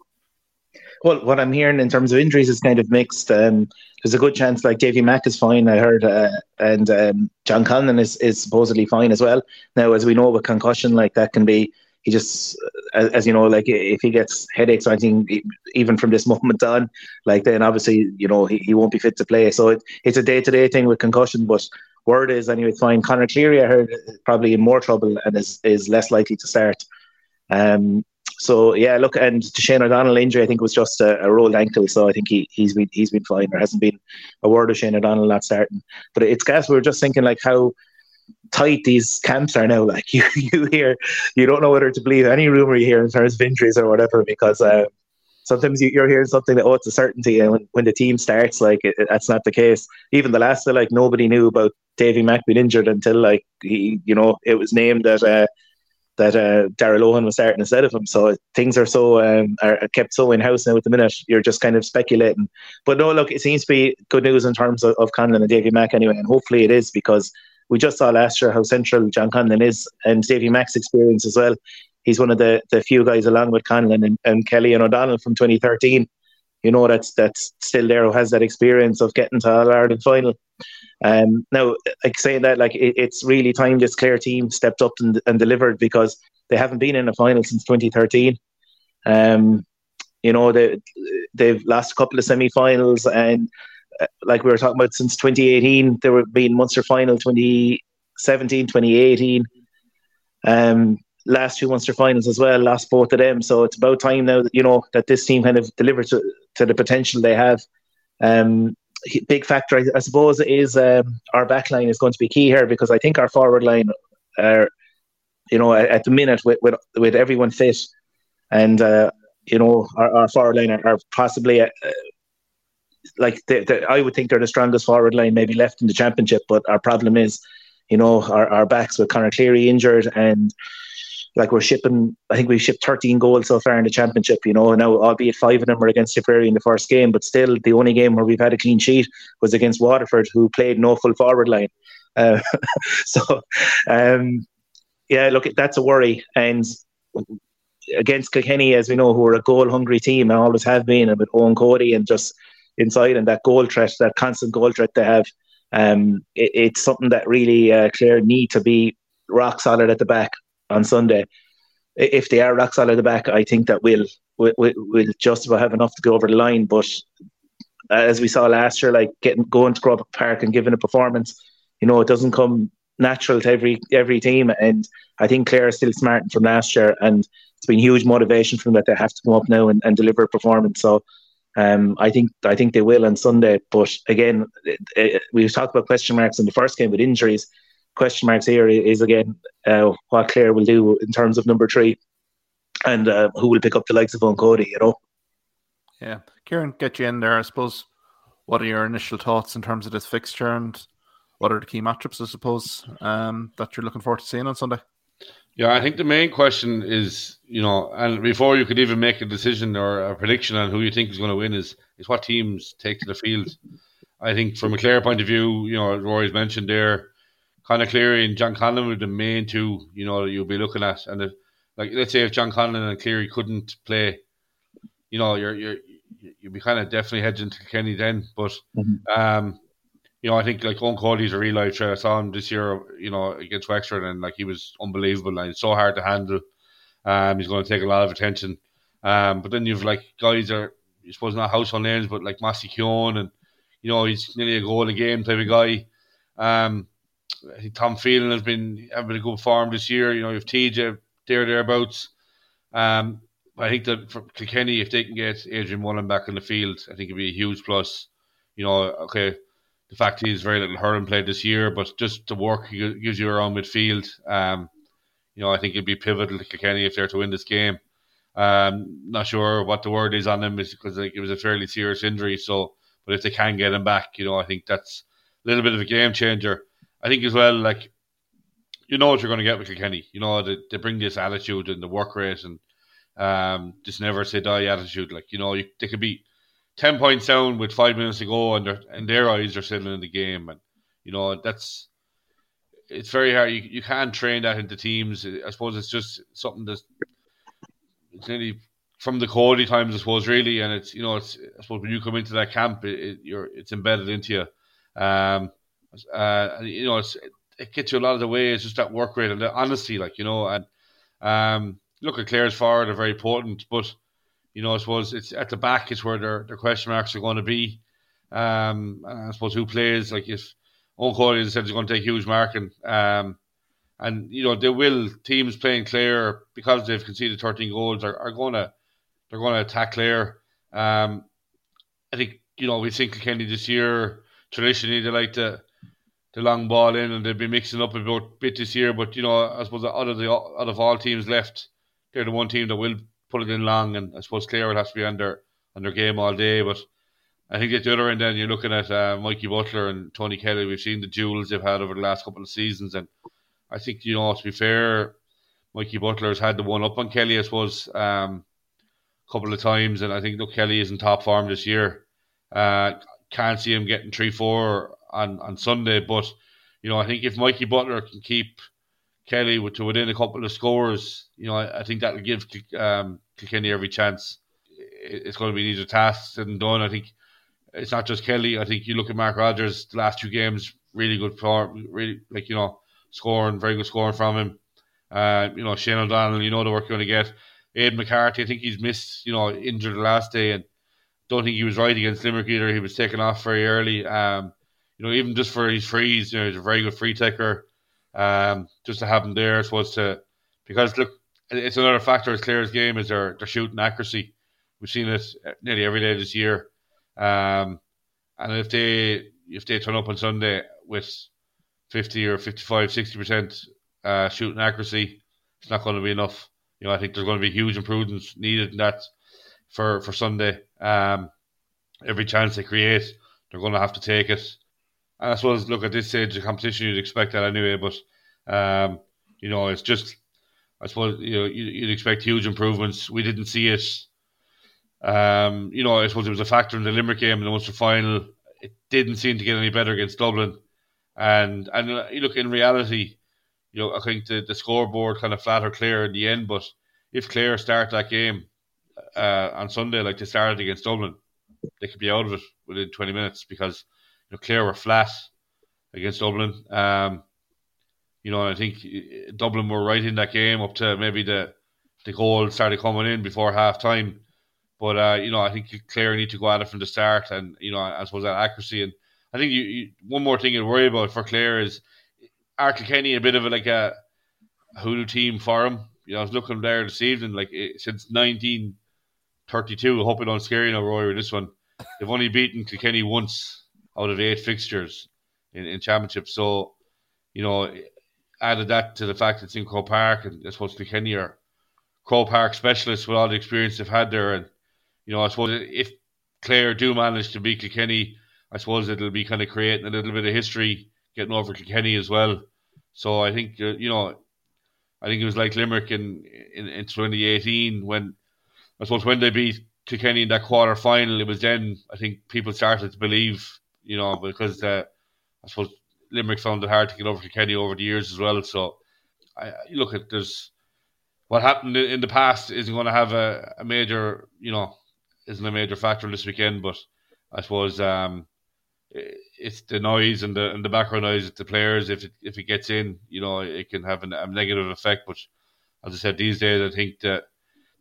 Well, what I'm hearing in terms of injuries is kind of mixed. Um, there's a good chance like Davy Mack is fine, I heard, uh, and um, John Conlon is, is supposedly fine as well. Now, as we know, with concussion, like that can be, he just, as, as you know, like if he gets headaches or anything, even from this moment on, like then obviously, you know, he, he won't be fit to play. So it, it's a day to day thing with concussion, but word is anyway, fine. Conor Cleary, I heard, probably in more trouble and is, is less likely to start. Um, so yeah, look, and to Shane O'Donnell injury, I think was just a, a, rolled ankle, so I think he he's been he's been fine. There hasn't been a word of Shane O'Donnell not starting. But it's gas. We are just thinking like how tight these camps are now. Like you you hear, you don't know whether to believe any rumor you hear in terms of injuries or whatever because. Uh, sometimes you, are hearing something that oh it's a certainty and when, when the team starts like it, it, that's not the case. Even the last like nobody knew about Davy Mack being injured until like he you know it was named that uh, that uh, Darragh Lohan was starting instead of him. So things are so um, are kept so in house now at the minute you're just kind of speculating. But no look it seems to be good news in terms of, of Conlon and Davy Mack anyway and hopefully it is because we just saw last year how central John Conlon is and Davy Mack's experience as well he's one of the, the few guys along with Conlon and, and Kelly and O'Donnell from 2013. You know that's that's still there who has that experience of getting to All Ireland final. Um, now, like saying that, like it, it's really time this Clare team stepped up and, and delivered because they haven't been in a final since 2013. Um, you know they they've lost a couple of semi-finals and uh, like we were talking about since 2018 there were been Munster final 2017 2018 um last two Munster finals as well, lost both of them. So it's about time now that you know that this team kind of delivers to, to the potential they have. Um, big factor, I, I suppose, is um, our back line is going to be key here because I think our forward line are, you know, at, at the minute with, with with everyone fit, and uh, you know our, our forward line are, are possibly. Uh, like they, they, I would think they're the strongest forward line maybe left in the championship, but our problem is, you know, our, our backs with Conor Cleary injured and like we're shipping, I think we shipped 13 goals so far in the championship, you know, now albeit five of them were against Tipperary in the first game, but still the only game where we've had a clean sheet was against Waterford, who played no full forward line. Uh, so, um, yeah, look, that's a worry. And against Kilkenny, as we know, who are a goal hungry team and always have been, and with Eoin Cody and just inside and that goal threat, that constant goal threat they have, um, it, it's something that really uh, Clare need to be rock solid at the back on Sunday. If they are rock solid at the back, I think that we'll, we'll, we'll just about have enough to go over the line. But as we saw last year, like getting going to Croke Park and giving a performance, you know, it doesn't come natural to every every team. And I think Clare is still smarting from last year, and it's been huge motivation for them that they have to come up now and, and deliver a performance. So Um, I think I think they will on Sunday. But again, we've talked about question marks in the first game with injuries. Question marks here is again uh, what Clare will do in terms of number three, and uh, who will pick up the likes of Eoin Cody. You know. Yeah, Kieran, get you in there. I suppose. What are your initial thoughts in terms of this fixture, and what are the key matchups? I suppose um, that you're looking forward to seeing on Sunday. Yeah, I think the main question is, you know, and before you could even make a decision or a prediction on who you think is going to win, is is what teams take to the field. I think from a Clare point of view, you know, as Ruairi's mentioned there, Conor Cleary and John Conlon were the main two, you know, you'll be looking at. And if, like, let's say if John Conlon and Cleary couldn't play, you know, you're you're you'd be kind of definitely hedging to Kenny then. But mm-hmm. um, you know, I think like Eoin Cody's a real life threat. I saw him this year, you know, against Wexford, and like he was unbelievable and so hard to handle. Um, he's going to take a lot of attention. Um, but then you've like guys are, I suppose not household names, but like Mossy Keoghan, and you know he's nearly a goal a game type of guy. Um, I think Tom Phelan has been having a good form this year. You know, you've TJ there thereabouts. Um, I think that for Kilkenny, if they can get Adrian Mullen back in the field, I think it'd be a huge plus. You know, okay, the fact he's very little hurling played this year, but just the work he gives you around midfield, um, you know, I think it'd be pivotal to Kilkenny if they're to win this game. Um, not sure what the word is on him because it was a fairly serious injury. So, but if they can get him back, you know, I think that's a little bit of a game changer. I think as well, like you know what you're going to get with Kilkenny. You know they, they bring this attitude and the work rate and um, this never say die attitude. Like you know you, they could be 10 points down with five minutes to go, and, and their eyes are still in the game. And, you know, that's it's very hard. You, you can't train that into teams. I suppose it's just something that's it's nearly from the Cody times, I suppose, really. And it's, you know, it's, I suppose when you come into that camp, it, it you're, it's embedded into you. Um, uh, you know, it's, it gets you a lot of the way. It's just that work rate and the honesty, like, you know, and, um, look at Clare's forward are very important, but you know, I suppose it's at the back is where their, their question marks are going to be. Um, I suppose who plays like if Cody said he's going to take huge marking. Um, and you know they will teams playing Clare because they've conceded 13 goals are, are going to they're going to attack Clare. Um, I think you know we think Kilkenny this year traditionally they like the the long ball in and they've been mixing up a bit this year. But you know I suppose out of the out of all teams left, they're the one team that will put it in long, and I suppose Clare will have to be under under game all day. But I think at the other end, then you're looking at uh, Mikey Butler and Tony Kelly. We've seen the duels they've had over the last couple of seasons, and I think you know to be fair, Mikey Butler has had the one up on Kelly, I suppose, um, a couple of times, and I think look Kelly is in top form this year. Uh, can't see him getting three four on on Sunday, but you know I think if Mikey Butler can keep Kelly to within a couple of scores, you know, I, I think that'll give um, Kilkenny every chance. It's going to be easier tasks and done. I think it's not just Kelly. I think you look at Mark Rogers, the last two games, really good form, really like you know, scoring, very good scoring from him. Uh, you know, Shane O'Donnell, you know the work you're going to get. Aidan McCarthy, I think he's missed, you know, injured the last day, and don't think he was right against Limerick either. He was taken off very early. Um, you know, even just for his frees, you know, he's a very good free taker. Um, just to have him there was to because look, it's another factor as Clare's game is their their shooting accuracy. We've seen it nearly every day this year. Um, and if they if they turn up on Sunday with 50 or 55, 60 percent uh, shooting accuracy, it's not going to be enough. You know, I think there's going to be huge improvements needed in that for for Sunday. Um, every chance they create, they're going to have to take it. I suppose, look at this stage of competition, you'd expect that anyway. But um, you know, it's just, I suppose, you know, you'd expect huge improvements. We didn't see it. Um, you know, I suppose it was a factor in the Limerick game in the Munster final. It didn't seem to get any better against Dublin. And and uh, look, in reality, you know, I think the, the scoreboard kind of flat or Clare in the end. But if Clare start that game uh, on Sunday like they started against Dublin, they could be out of it within 20 minutes because know, Clare were flat against Dublin. Um, you know, I think uh, Dublin were right in that game up to maybe the the goal started coming in before half time. But uh, you know, I think Clare need to go at it from the start, and you know, I suppose that accuracy. And I think you, you one more thing to worry about for Clare is are Kenny a bit of a, like a hoodoo team for him. You know, I was looking there this evening, like since 19 32. I hope I don't scare you now, Ruairi, this one. They've only beaten Kilkenny once out of eight fixtures in, in championship. So, you know, added that to the fact it's in Croke Park, and I suppose Kilkenny are Croke Park specialists with all the experience they've had there. And, you know, I suppose if Clare do manage to beat Kilkenny, I suppose it'll be kind of creating a little bit of history getting over Kilkenny as well. So I think, uh, you know, I think it was like Limerick in, in, in 2018 when, I suppose, when they beat Kilkenny in that quarter final, it was then I think people started to believe, you know, because uh, I suppose Limerick found it hard to get over Kilkenny over the years as well. So I look at there's what happened in the past isn't going to have a, a major, you know, isn't a major factor this weekend. But I suppose um, it's the noise and the and the background noise of the players. If it if it gets in, you know, it can have an, a negative effect. But as I said, these days I think that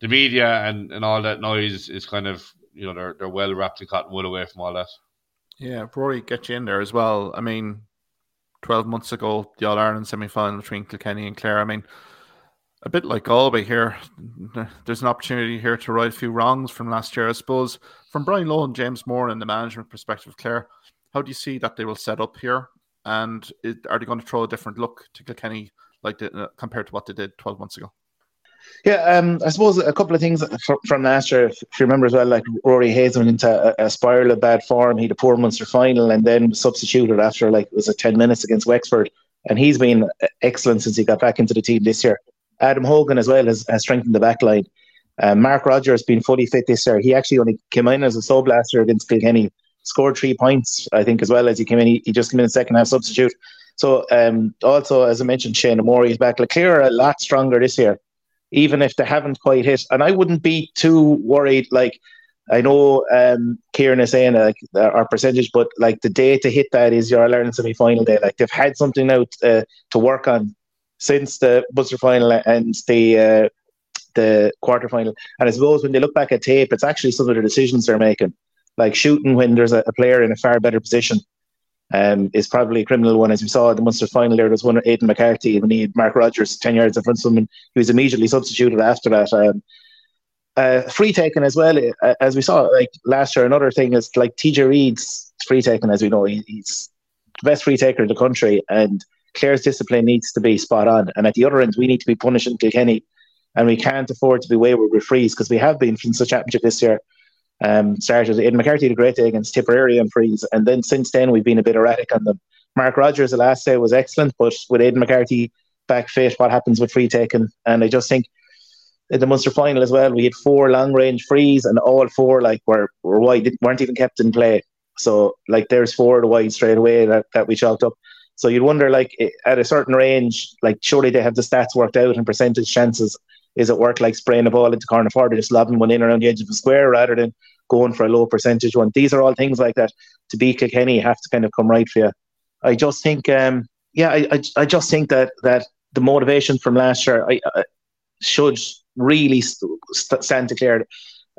the media and, and all that noise is kind of you know they're they're well wrapped in cotton wool away from all that. Yeah, Ruairi, get you in there as well. I mean, twelve months ago, the All Ireland semi final between Kilkenny and Clare. I mean, a bit like Galway here. There's an opportunity here to right a few wrongs from last year, I suppose. From Brian Lohan and James Moore and the management perspective, Clare, how do you see that they will set up here? And are they going to throw a different look to Kilkenny like the, uh, compared to what they did 12 months ago? Yeah, um, I suppose a couple of things from, last year. If you remember as well, like Rory Hayes went into a, a, spiral of bad form. He had a poor Munster final and then substituted after like it was a 10 minutes against Wexford. And he's been excellent since he got back into the team this year. Adam Hogan as well has, has strengthened the back line. Um, Mark Rogers been fully fit this year. He actually only came in as a sub last year against Kilkenny scored three points, I think, as well as he came in. He, he just came in second half substitute. So um, also, as I mentioned, Shane Moore is back. Leclerc a lot stronger this year, even if they haven't quite hit. And I wouldn't be too worried. Like I know um, Kieran is saying like our percentage, but like the day to hit that is your Ireland semi final day. Like they've had something out uh, to work on since the Munster final and the uh, the quarter final. And I suppose when they look back at tape, it's actually some of the decisions they're making like shooting when there's a, a player in a far better position um, is probably a criminal one. As we saw the Munster final, there was one Aidan McCarthy when he had Mark Rogers 10 yards in front of and he was immediately substituted after that. Um, uh, free taken as well, uh, as we saw like last year. Another thing is like TJ Reid's free taken, as we know, he, he's the best free taker in the country, and Clare's discipline needs to be spot on. And at the other end, we need to be punishing Kilkenny, and we can't afford to be wayward with frees because we have been since the championship this year um, started. Aidan McCarthy a great day against Tipperary and frees, and then since then we've been a bit erratic on them. Mark Rogers the last day was excellent, but with Aidan McCarthy back fit, what happens with free taking? And I just think in the Munster final as well, we had four long range frees, and all four like were were wide, weren't even kept in play. So like there's four the wide straight away that, that we chalked up. So you'd wonder like at a certain range, like surely they have the stats worked out and percentage chances is it work like spraying a ball into corner forward, just lobbing one in around the edge of the square rather than going for a low percentage one? These are all things like that. To beat Kilkenny, have to kind of come right for you. I just think, um, yeah, I, I, I, just think that that the motivation from last year I, I should really st- stand to clear.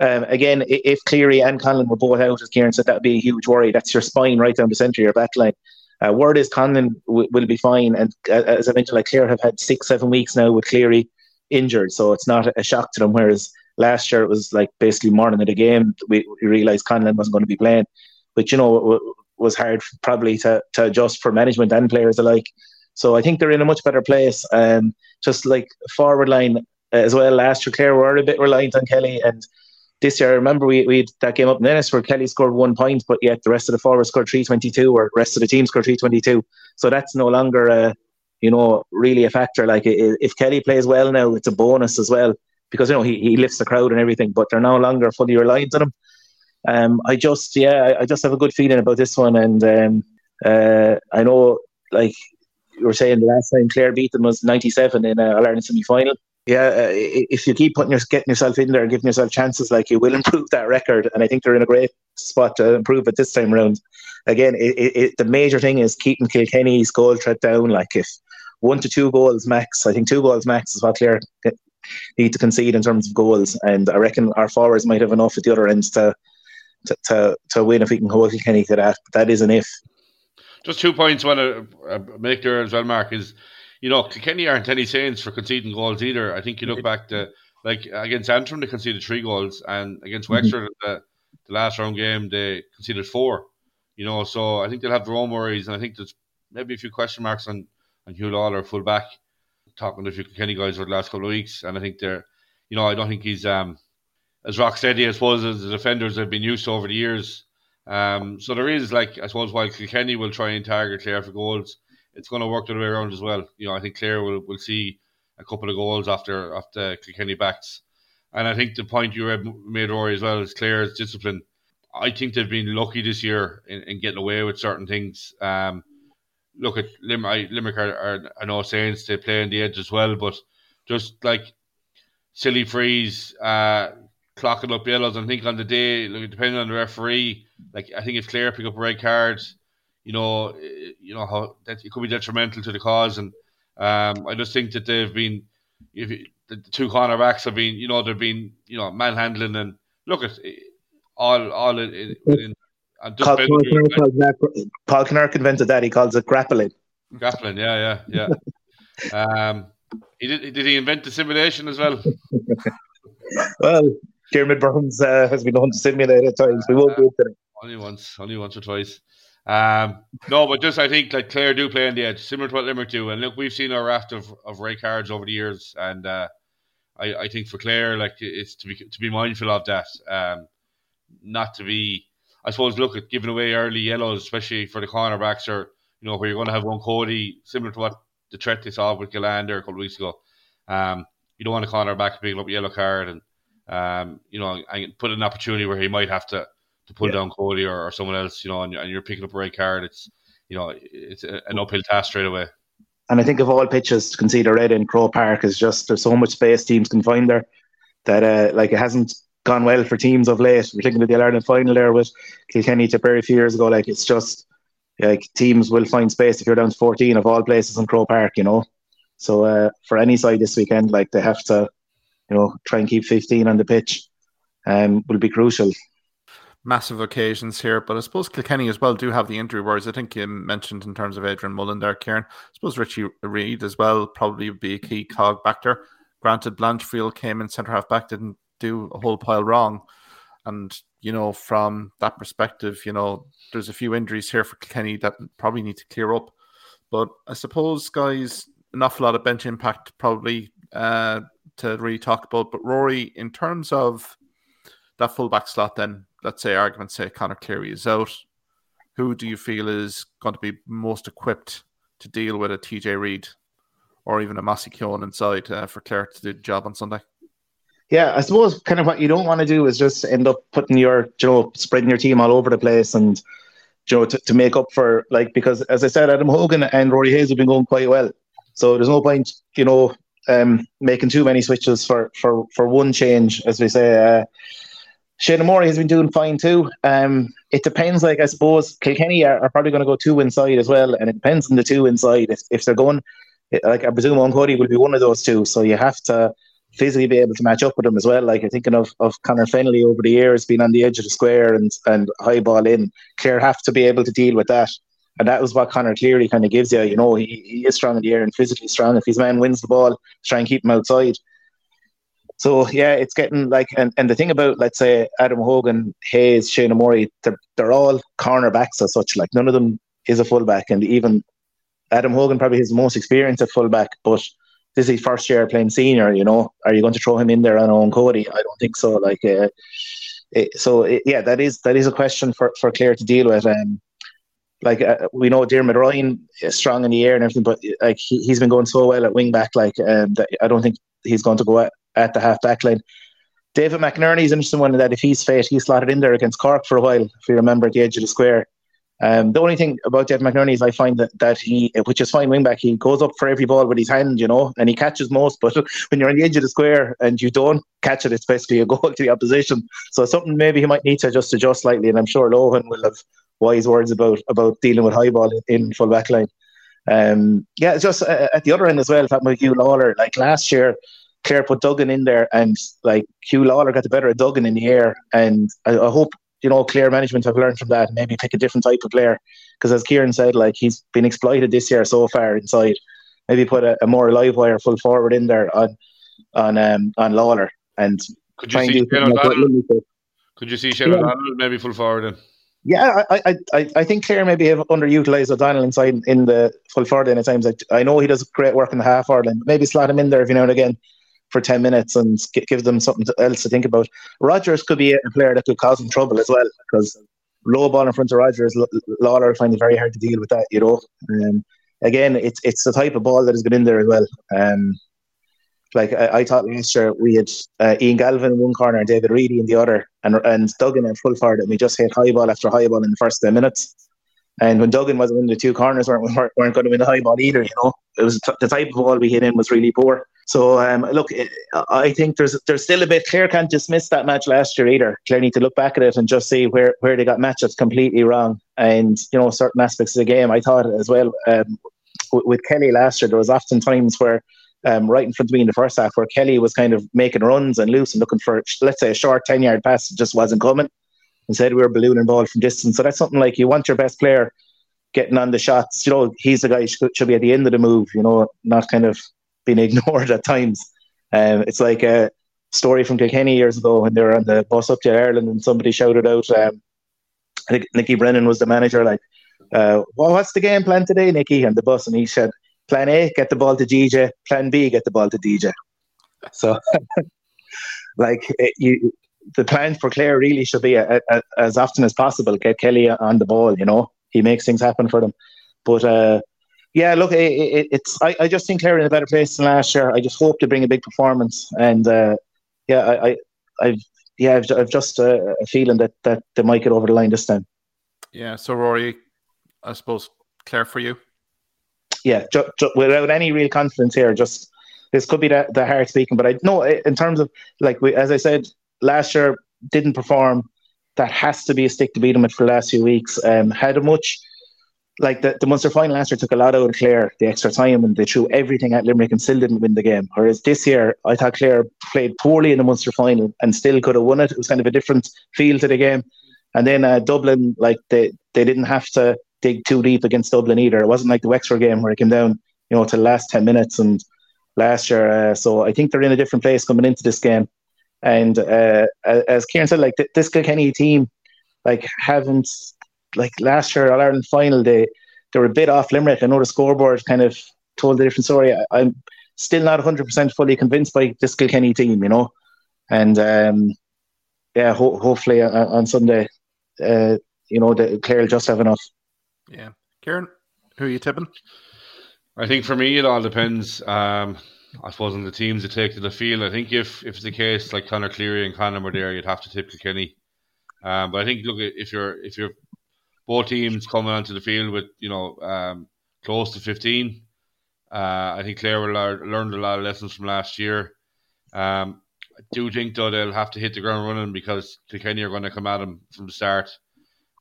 Um, again, if Cleary and Conlon were both out, as Kieran said, that would be a huge worry. That's your spine right down the centre of your back line. Uh, word is Conlon w- will be fine. And uh, as I mentioned, like Clare have had six, seven weeks now with Cleary injured, so it's not a shock to them. Whereas last year it was like basically morning of the game, we, we realised Conlon wasn't going to be playing, but you know it was hard probably to, to adjust for management and players alike. So I think they're in a much better place. Um, just like forward line as well. Last year, Clare were a bit reliant on Kelly, and this year, I remember we we that game up in Ennis where Kelly scored one point, but yet the rest of the forwards scored three twenty two, or the rest of the team scored three twenty two. So that's no longer a you know, really a factor. Like if Kelly plays well now, it's a bonus as well because you know he, he lifts the crowd and everything. But they're no longer fully reliant on him. Um, I just yeah, I, just have a good feeling about this one, and um, uh, I know like you were saying the last time Clare beat them was '97 in a All Ireland semi final. Yeah, uh, if you keep putting your getting yourself in there and giving yourself chances, like you will improve that record, and I think they're in a great spot to improve it this time around. Again, it, it, the major thing is keeping Kilkenny's goal threat down. Like if one to two goals max. I think two goals max is what Clare need to concede in terms of goals, and I reckon our forwards might have enough at the other end to to, to, to win if we can hold Kenny to that. But that is an if. Just two points I want to make there as well, Mark, is you know, Kenny aren't any saints for conceding goals either. I think you look back to like against Antrim, they conceded three goals, and against mm-hmm. Wexford, the, the last round game, they conceded four. You know, so I think they'll have their own worries, and I think there's maybe a few question marks on on Hugh Lawler, full back. Talking to a Kenny guys over the last couple of weeks, and I think they're, you know, I don't think he's um as rock steady, I suppose, as the defenders have been used to over the years. Um, so there is like I suppose while Kilkenny will try and target Clare for goals, it's going to work the other way around as well. You know, I think Clare will will see a couple of goals after after Kilkenny backs, and I think the point you made Ruairi as well is Clare's discipline. I think they've been lucky this year in, in getting away with certain things. Um, look at Lim- I, Limerick are, are, are no saints; they play on the edge as well, but just like silly frees, uh, clocking up yellows. I think on the day, look, depending on the referee, like I think if Clare pick up a red card, you know, eh, you know how that it could be detrimental to the cause, and um, I just think that they've been, if the two cornerbacks have been, you know, they've been, you know, manhandling and look at eh, all, all in. in and just Paul, Paul, Paul invented that. He calls it grappling. Grappling, yeah, yeah, yeah. um, he did. Did he invent the simulation as well? well, Diarmaid Byrnes uh, has been known to simulate at times. We won't uh, do it today. Only once, only once or twice. Um, no, but just I think like Clare do play on the edge, similar to what Limerick do. And look, we've seen our raft of, of red cards over the years, and uh, I, I think for Clare, like it's to be to be mindful of that, um, not to be. I suppose look at giving away early yellows, especially for the cornerbacks, or you know where you're going to have Eoin Cody, similar to what the threat they saw with Gillane a couple of weeks ago. Um, you don't want a cornerback picking up a yellow card and um, you know, and put an opportunity where he might have to to pull yeah. down Cody or, or, someone else, you know, and, and, you're picking up a red card. It's you know, it's an uphill task straight away. And I think of all pitches to concede a red in Croke Park is just there's so much space teams can find there that uh, like it hasn't gone well for teams of late. We're thinking of the Ireland final there with Kilkenny to very few years ago. Like it's just like teams will find space if you're down to 14 of all places in Croke Park, you know. So uh, for any side this weekend, like they have to you know, try and keep 15 on the pitch um, will be crucial. Massive occasions here, but I suppose Kilkenny as well do have the injury worries. I think you mentioned in terms of Adrian Mullen there, Kieran. I suppose Richie Reid as well probably would be a key cog back there. Granted, Blanchfield came in centre half back, didn't do a whole pile wrong. And, you know, from that perspective, you know, there's a few injuries here for Kenny that probably need to clear up. But I suppose, guys, an awful lot of bench impact probably uh, to really talk about. But Ruairi, in terms of that fullback slot, then let's say argument say Conor Cleary is out. Who do you feel is going to be most equipped to deal with a TJ Reid or even a Mossy Keoghan inside uh, for Clare to do the job on Sunday? Yeah, I suppose kind of what you don't want to do is just end up putting your, you know, spreading your team all over the place and, you know, to, to make up for like because as I said, Adam Hogan and Rory Hayes have been going quite well. So there's no point, you know, um, making too many switches for for for one change, as we say. Uh, Shane Murray has been doing fine too. Um, it depends, like I suppose Kilkenny are, are probably going to go two inside as well, and it depends on the two inside. If, if they're going, like I presume Eoin Cody will be one of those two, so you have to physically be able to match up with them as well. Like I'm thinking of, of Colin Fennelly over the years being on the edge of the square and and high ball in. Clare have to be able to deal with that. And that was what Conor Cleary kind of gives you. You know, he, he is strong in the air and physically strong. If his man wins the ball, try and keep him outside. So yeah, it's getting like, and, and the thing about let's say Adam Hogan, Hayes, Shane Murray, they're, they're all cornerbacks as such. Like none of them is a fullback, and even Adam Hogan probably has most experience at fullback, but this is his first year playing senior. You know, are you going to throw him in there on Eoin Cody? I don't think so. Like, uh, it, so it, yeah, that is that is a question for for Clare to deal with. Um, like uh, we know Diarmuid Ryan is strong in the air and everything, but like he, has been going so well at wing back, like um, I don't think he's going to go at, at the half back line. David McInerney is an interesting one in that if he's fit, he's slotted in there against Cork for a while, if you remember at the edge of the square. Um, the only thing about David McInerney is I find that, that he, which is fine wing back, he goes up for every ball with his hand, you know, and he catches most. But when you're on the edge of the square and you don't catch it, it's basically a goal to the opposition. So something maybe he might need to just adjust slightly, and I'm sure Lohan will have wise words about about dealing with high ball in, full back line. Um, yeah, just uh, at the other end as well, talking about Hugh Lawler, like last year, Clare put Duggan in there, and like Hugh Lawler got the better of Duggan in the air, and I, I hope you know Clare management have learned from that and maybe pick a different type of player because as Kieran said, like he's been exploited this year so far inside. Maybe put a, a more live wire full forward in there. on on um, on Lawler and could you see Shane O'Donnell, could you see Shane yeah. maybe full forward then? Yeah, I, I, I think Clare maybe have underutilized O'Donnell inside in the full forward in at times. I, I know he does great work in the half forward line. Maybe slot him in there every now and again for 10 minutes and give them something else to think about. Rogers could be a player that could cause them trouble as well because low ball in front of Rogers, Lawler find it very hard to deal with that, you know. Um, again, it's it's the type of ball that has been in there as well. Um, like I, I, thought last year, we had uh, Ian Galvin in one corner and David Reidy in the other, and and Duggan in full forward, and we just hit high ball after high ball in the first ten minutes. And when Duggan wasn't in the two corners, weren't weren't, weren't going to win the high ball either. You know, it was t- the type of ball we hit in was really poor. So um, look, I think there's there's still a bit. Clare can't dismiss that match last year either. Clare need to look back at it and just see where, where they got matchups completely wrong, and you know certain aspects of the game. I thought as well um, with Kelly last year, there was often times where um, right in front of me in the first half where Kelly was kind of making runs and loose and looking for let's say a short ten yard pass just wasn't coming. Instead, we were ballooning ball from distance. So that's something like you want your best player getting on the shots. You know, he's the guy should, should be at the end of the move. You know, not kind of being ignored at times. Um, it's like a story from Kilkenny years ago when they were on the bus up to Ireland and somebody shouted out, um, I think Nicky Brennan was the manager, like, uh, well, what's the game plan today, Nicky? And the bus, and he said, Plan A, get the ball to DJ. Plan B, get the ball to DJ. So, like, it, you, the plan for Clare really should be a, a, as often as possible get Kelly on the ball. You know, he makes things happen for them. But uh, yeah, look, it, it, it's I, I just think Clare in a better place than last year. I just hope to bring a big performance, and uh, yeah, I, I, I've yeah, I've, I've just uh, a feeling that that they might get over the line this time. Yeah, so Ruairi, I suppose Clare for you. Yeah, ju- ju- without any real confidence here, just this could be the, the hard speaking, but I know in terms of like we, as I said last year didn't perform. That has to be a stick to beat them for the last few weeks. Um, had a much like the, the Munster final last year took a lot out of Clare, the extra time, and they threw everything at Limerick and still didn't win the game. Whereas this year, I thought Clare played poorly in the Munster final and still could have won it. It was kind of a different feel to the game. And then uh, Dublin, like they, they didn't have to dig too deep against Dublin either. It wasn't like the Wexford game where it came down, you know, to the last 10 minutes and last year. Uh, so I think they're in a different place coming into this game. And uh, as Kieran said, like this Kilkenny team, like haven't like last year All Ireland final, they they were a bit off Limerick. I know the scoreboard kind of told a different story. I, am still not 100 percent fully convinced by this Kilkenny team, you know, and um, yeah, ho- hopefully on, on Sunday, uh, you know, the Clare will just have enough. Yeah, Kieran, who are you tipping? I think for me, it all depends. Um, I suppose on the teams that take to the field. I think if if it's the case like Conor Cleary and Conor were there, you'd have to tip Kilkenny. Um, but I think look if you're if you're both teams coming onto the field with you know um, close to 15. Uh, I think Clare will learned a lot of lessons from last year. Um, I do think though they'll have to hit the ground running because Kilkenny are going to come at them from the start.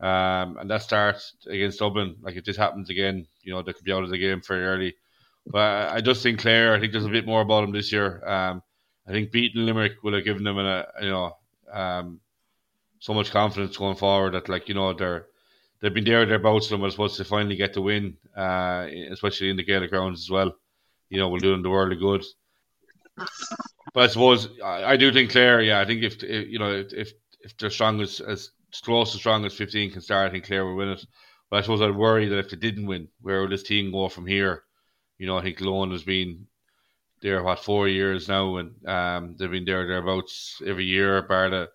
Um, and that starts against Dublin. Like if this happens again, you know they could be out of the game very early. But I just think Clare. I think there's a bit more about them this year. Um, I think beating Limerick will have given them a you know um, so much confidence going forward that like you know they're they've been there thereabouts them was supposed to finally get the win, uh, especially in the Gaelic grounds as well. You know, we'll do them the world of good. But I suppose I, I do think Clare, yeah, I think if, if you know if if they're strong as, as close to strong as fifteen can start, I think Clare will win it. But I suppose I'd worry that if they didn't win, where will this team go from here? You know, I think Lohan has been there what four years now, and um, they've been there thereabouts every year, bar the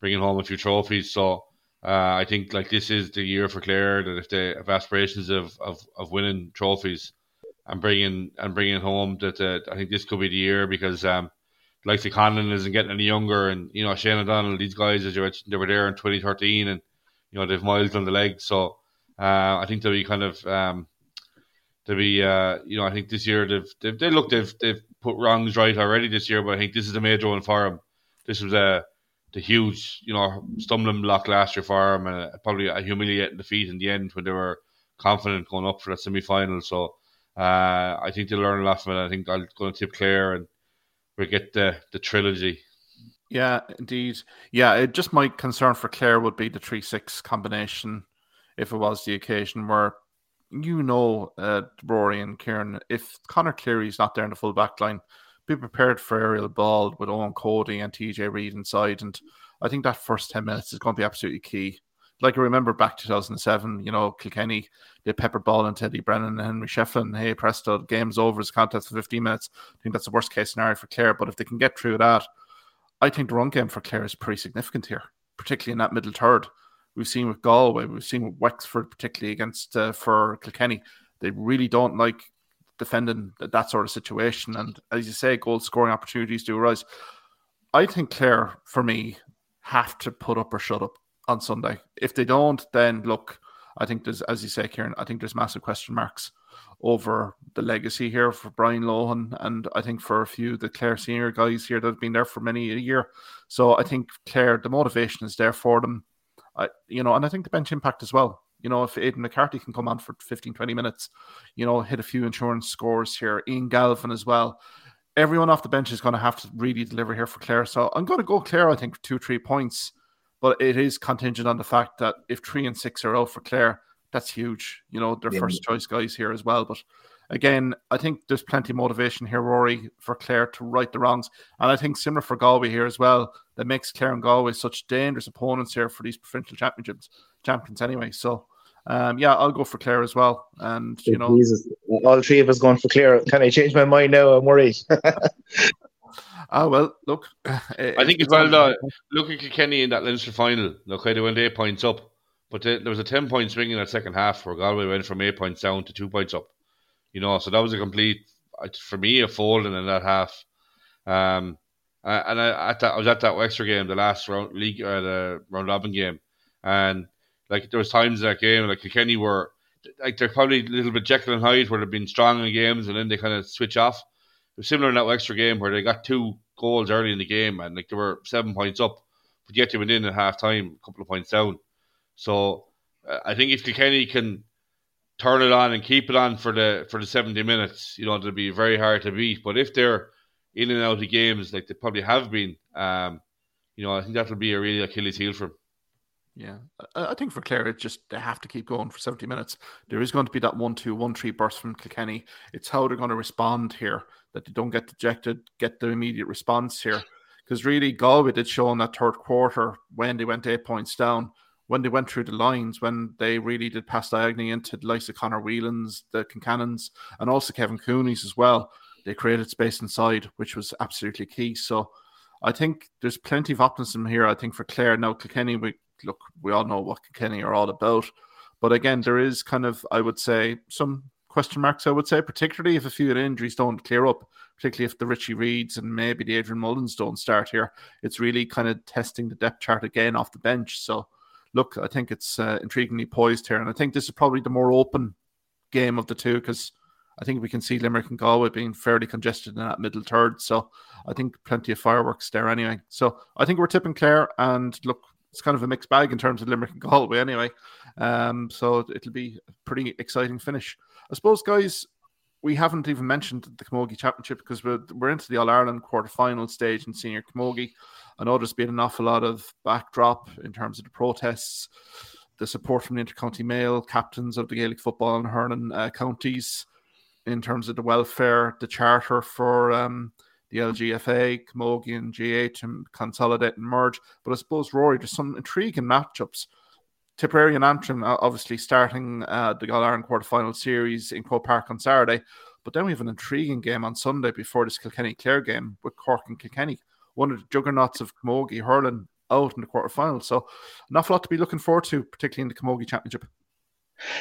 bringing home a few trophies. So uh, I think like this is the year for Clare that if they have aspirations of, of, of winning trophies and bringing and bringing it home, that uh, I think this could be the year because um, like the Conlon isn't getting any younger, and you know Shane O'Donnell, these guys as you mentioned, they were there in 2013, and you know they've miles on the leg, so uh, I think they'll be kind of um, they'll be uh, you know I think this year they've they've they look they've they've put wrongs right already this year, but I think this is a major one for them. This was a the huge, you know, stumbling block last year for them, and uh, probably a humiliating defeat in the end when they were confident going up for the semi final. So uh, I think they'll learn a lot from it. I think I'm going to tip Clare and we get the the trilogy. Yeah, indeed. Yeah, it, just my concern for Clare would be the three six combination, if it was the occasion where you know uh, Ruairi and Kieran, if Conor Cleary's not there in the full back line, be prepared for aerial ball with Eoin Cody and TJ Reid inside. And I think that first 10 minutes is going to be absolutely key. Like I remember back 2007, you know, Kilkenny, they peppered ball and Teddy Brennan and Henry Shefflin. Hey, presto, game's over. It's contest for 15 minutes. I think that's the worst case scenario for Clare. But if they can get through that, I think the run game for Clare is pretty significant here, particularly in that middle third. We've seen with Galway, we've seen with Wexford, particularly against uh, for Kilkenny. They really don't like defending that sort of situation. And as you say, goal scoring opportunities do arise. I think Clare, for me, have to put up or shut up on Sunday. If they don't, then look, I think there's, as you say, Kieran, I think there's massive question marks over the legacy here for Brian Lohan, and I think for a few the Clare senior guys here that have been there for many a year. So I think Clare, the motivation is there for them. I, you know, and I think the bench impact as well. You know, if Aidan McCarthy can come on for 15, 20 minutes, you know, hit a few insurance scores here, Ian Galvin as well. Everyone off the bench is going to have to really deliver here for Clare. So I'm going to go Clare, I think, two, three points. But it is contingent on the fact that if three and six are out for Clare, that's huge. You know, their yeah. first choice guys here as well. But again, I think there's plenty of motivation here, Ruairi, for Clare to right the wrongs. And I think similar for Galway here as well, that makes Clare and Galway such dangerous opponents here for these provincial championships champions anyway. So um, yeah, I'll go for Clare as well. And you know, Jesus. all three of us going for Clare. Can I change my mind now? I'm worried. Ah, well, look. I think as well, though, look at Kenny in that Leinster final. Look, they went eight points up, but there was a 10 point swing in that second half where Galway went from eight points down to two points up. You know, so that was a complete, for me, a folding in that half. Um, and I, at that, I was at that extra game, the last round league or uh, the round robin game, and like there was times in that game like Kilkenny were like they're probably a little bit Jekyll and Hyde where they've been strong in games and then they kind of switch off. Similar in that extra game where they got two goals early in the game and like they were seven points up, but yet they went in at half time, a couple of points down. So uh, I think if Kilkenny can turn it on and keep it on for the for the seventy minutes, you know, it'll be very hard to beat. But if they're in and out of games like they probably have been, um, you know, I think that'll be a really Achilles heel for them. Yeah, I think for Clare, it's just they have to keep going for 70 minutes. There is going to be that 1 2 1 3 burst from Kilkenny. It's how they're going to respond here that they don't get dejected, get the immediate response here. Because really, Galway did show in that third quarter when they went eight points down, when they went through the lines, when they really did pass diagonally into the likes of Conor Whelans, the Concannons, and also Kevin Cooney's as well. They created space inside, which was absolutely key. So I think there's plenty of optimism here. I think for Clare now, Kilkenny, we look, we all know what Kilkenny are all about. But again, there is kind of, I would say, some question marks, I would say, particularly if a few injuries don't clear up, particularly if the Richie Reids and maybe the Adrian Mullens don't start here. It's really kind of testing the depth chart again off the bench. So, look, I think it's uh, intriguingly poised here. And I think this is probably the more open game of the two because I think we can see Limerick and Galway being fairly congested in that middle third. So, I think plenty of fireworks there anyway. So, I think we're tipping Clare. And look, it's kind of a mixed bag in terms of Limerick and Galway anyway. Um, so it'll be a pretty exciting finish. I suppose, guys, we haven't even mentioned the Camogie Championship because we're, we're into the All Ireland quarter final stage in senior Camogie. I know there's been an awful lot of backdrop in terms of the protests, the support from the Intercounty Male, captains of the Gaelic football and hurling uh, counties, in terms of the welfare, the charter for um, the LGFA, Camogie, and GA to consolidate and merge. But I suppose, Ruairi, there's some intriguing matchups. Tipperary and Antrim obviously starting uh, the All Ireland quarterfinal series in Croke Park on Saturday. But then we have an intriguing game on Sunday before this Kilkenny Clare game with Cork and Kilkenny, one of the juggernauts of Camogie hurling out in the quarterfinal. So, an awful lot to be looking forward to, particularly in the Camogie Championship.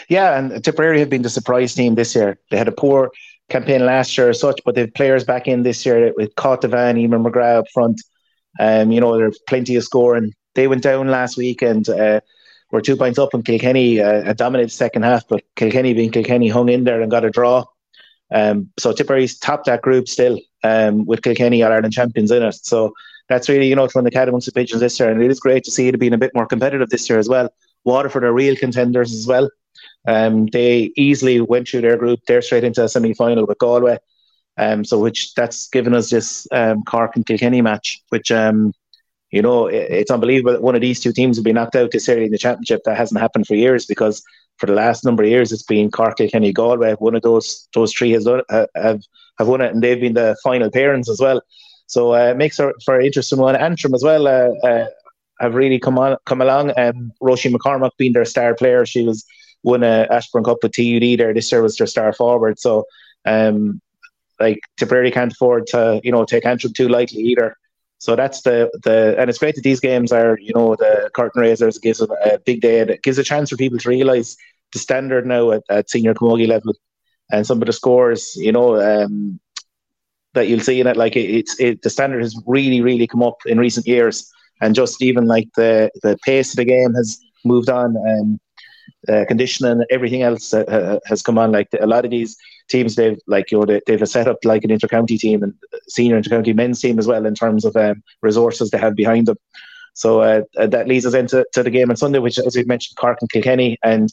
Yeah, and Tipperary have been the surprise team this year. They had a poor campaign last year as such, but they've players back in this year with Caughtavan, Eimear McGrath up front. Um, you know, there's plenty of scoring. They went down last week and uh, were two points up, and Kilkenny uh, dominated the second half, but Kilkenny being Kilkenny hung in there and got a draw. Um, so Tipperary's topped that group still um, with Kilkenny All Ireland champions in it. So that's really, you know, from the cat amongst pigeons this year. And it is great to see it being a bit more competitive this year as well. Waterford are real contenders as well. Um, they easily went through their group. They're straight into a semi final with Galway. Um, so which that's given us this um, Cork and Kilkenny match, which um, you know it, it's unbelievable that one of these two teams will be knocked out this year in the championship. That hasn't happened for years because for the last number of years it's been Cork, Kilkenny, Galway. One of those those three has done, uh, have have won it, and they've been the final parents as well. So uh, it makes for, for an interesting one. Antrim as well uh, uh, have really come on come along. Um, Roisin McCormick being their star player, she was won a Ashbourne Cup with TUD there. This year was their star forward. So um, like Tipperary can't afford to you know take Antrim too lightly either. So that's the the and it's great that these games are you know the curtain raisers gives a, a big day. It gives a chance for people to realise the standard now at, at senior camogie level and some of the scores. You know. Um, that you'll see in it, like it, it's it, the standard has really, really come up in recent years, and just even like the the pace of the game has moved on, and uh, conditioning, and everything else uh, has come on. Like a lot of these teams they've like you know they, they've set up like an intercounty team and senior intercounty men's team as well in terms of um, resources they have behind them. So uh, uh, that leads us into to the game on Sunday, which as we mentioned, Cork and Kilkenny, and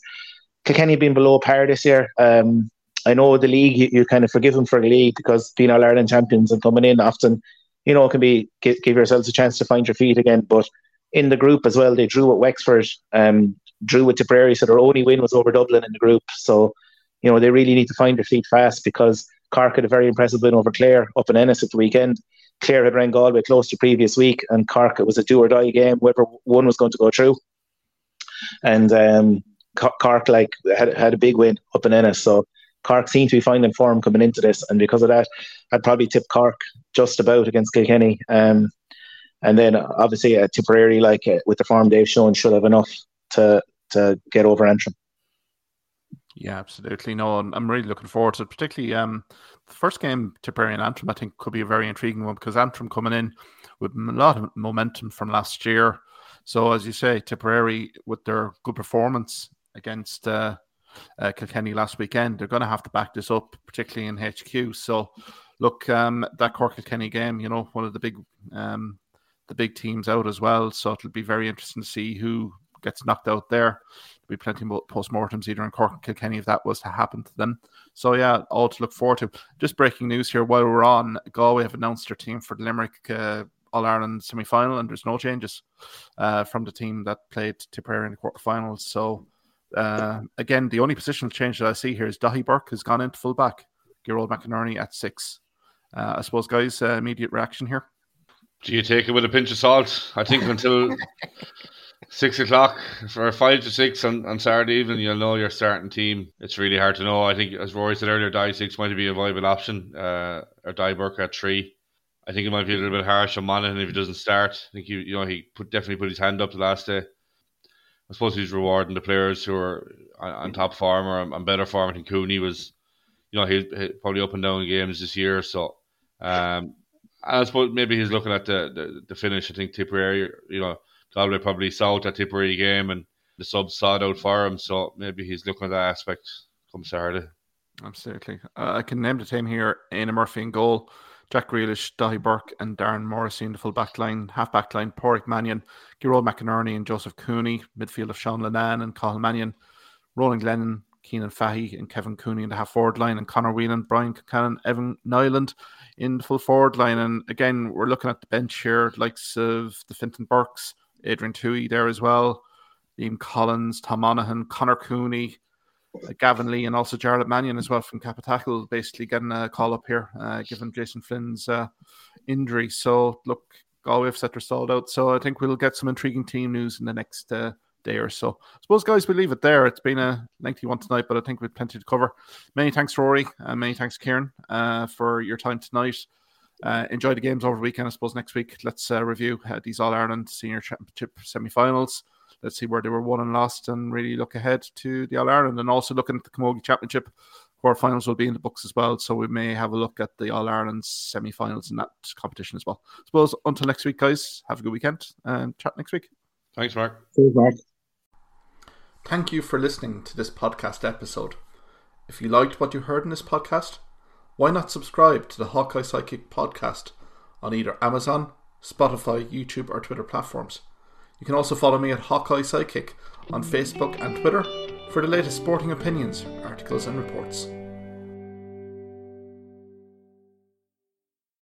Kilkenny being below par this year. Um, I know the league you, you, kind of forgive them for the league because being All Ireland champions and coming in often, you know, can be give, give yourselves a chance to find your feet again. But in the group as well, they drew at Wexford, um, drew with Tipperary, so their only win was over Dublin in the group. So you know, they really need to find their feet fast because Cork had a very impressive win over Clare up in Ennis at the weekend. Clare had ran Galway close to previous week, and Cork it was a do or die game. Whoever one was going to go through, and um, Cork like had had a big win up in Ennis. So Cork seemed to be finding form coming into this, and because of that, I'd probably tip Cork just about against Kilkenny. Um, and then obviously uh, Tipperary, like uh, with the form they've shown, should have enough to to get over Antrim. Yeah, absolutely. No, I'm really looking forward to it. Particularly um, the first game, Tipperary and Antrim, I think could be a very intriguing one because Antrim coming in with a lot of momentum from last year. So, as you say, Tipperary with their good performance against uh, uh, Kilkenny last weekend, they're going to have to back this up, particularly in HQ. So, look, um, that Cork Kilkenny game, you know, one of the big um, the big teams out as well. So it'll be very interesting to see who gets knocked out there There'll be plenty of post-mortems either in Cork and Kilkenny if that was to happen to them. So yeah, all to look forward to. Just breaking news here while we're on, Galway have announced their team for the Limerick uh, All Ireland semi-final, and there's no changes uh, from the team that played Tipperary in the quarterfinals. So uh, again, the only positional change that I see here is Daithí Burke has gone into fullback, Gearóid McInerney at six. Uh, I suppose, guys, uh, immediate reaction here. Do you take it with a pinch of salt? I think until six o'clock for five to six on, on Saturday evening, you'll know your starting team. It's really hard to know. I think, as Ruairi said earlier, Daithí six might be a viable option, uh, or Daithí Burke at three. I think it might be a little bit harsh on Monaghan if he doesn't start. I think he, you know, he put definitely put his hand up the last day. I suppose he's rewarding the players who are on, on top form or on, better form. I think Cooney was, you know, he, he probably up and down games this year. So, um, I suppose maybe he's looking at the, the, the finish. I think Tipperary, you know, Galway probably saw that Tipperary game and the subs saw it out for him. So maybe he's looking at that aspect come Saturday. Absolutely. Uh, I can name the team here Éanna Murphy in goal, Jack Grealish, Daithí Burke, and Darren Morrissey in the full back line, half back line, Pádraig Mannion, Gearóid McInerney, and Joseph Cooney, midfield of Sean Linnane and Cathal Mannion, Ronan Glennon, Cianan Fahy, and Kevin Cooney in the half forward line, and Conor Whelan, Brian Concannon, Evan Niland in the full forward line. And again, we're looking at the bench here, likes of the Fintan Burkes, Adrian Tuohy there as well, Liam Collins, Tom Monaghan, Conor Cooney, uh, Gavin Lee, and also Jarlath Mannion as well from Cappataggle, basically getting a call up here, uh, given Jason Flynn's uh, injury. So, look, Galway have set their stalled out. So, I think we'll get some intriguing team news in the next uh, day or so. I suppose, guys, we leave it there. It's been a lengthy one tonight, but I think we've plenty to cover. Many thanks, Ruairi, and many thanks, Kieran, uh, for your time tonight. Uh, enjoy the games over the weekend. I suppose next week let's uh, review uh, these All Ireland Senior Championship semi-finals. Let's see where they were won and lost, and really look ahead to the All Ireland, and also looking at the Camogie Championship quarterfinals will be in the books as well. So we may have a look at the All Ireland semi-finals in that competition as well. I suppose until next week, guys. Have a good weekend and chat next week. Thanks, Mark. Thanks, Mark. Thank you for listening to this podcast episode. If you liked what you heard in this podcast why not subscribe to the Hawkeye Sidekick podcast on either Amazon, Spotify, YouTube, or Twitter platforms? You can also follow me at Hawkeye Sidekick on Facebook and Twitter for the latest sporting opinions, articles, and reports.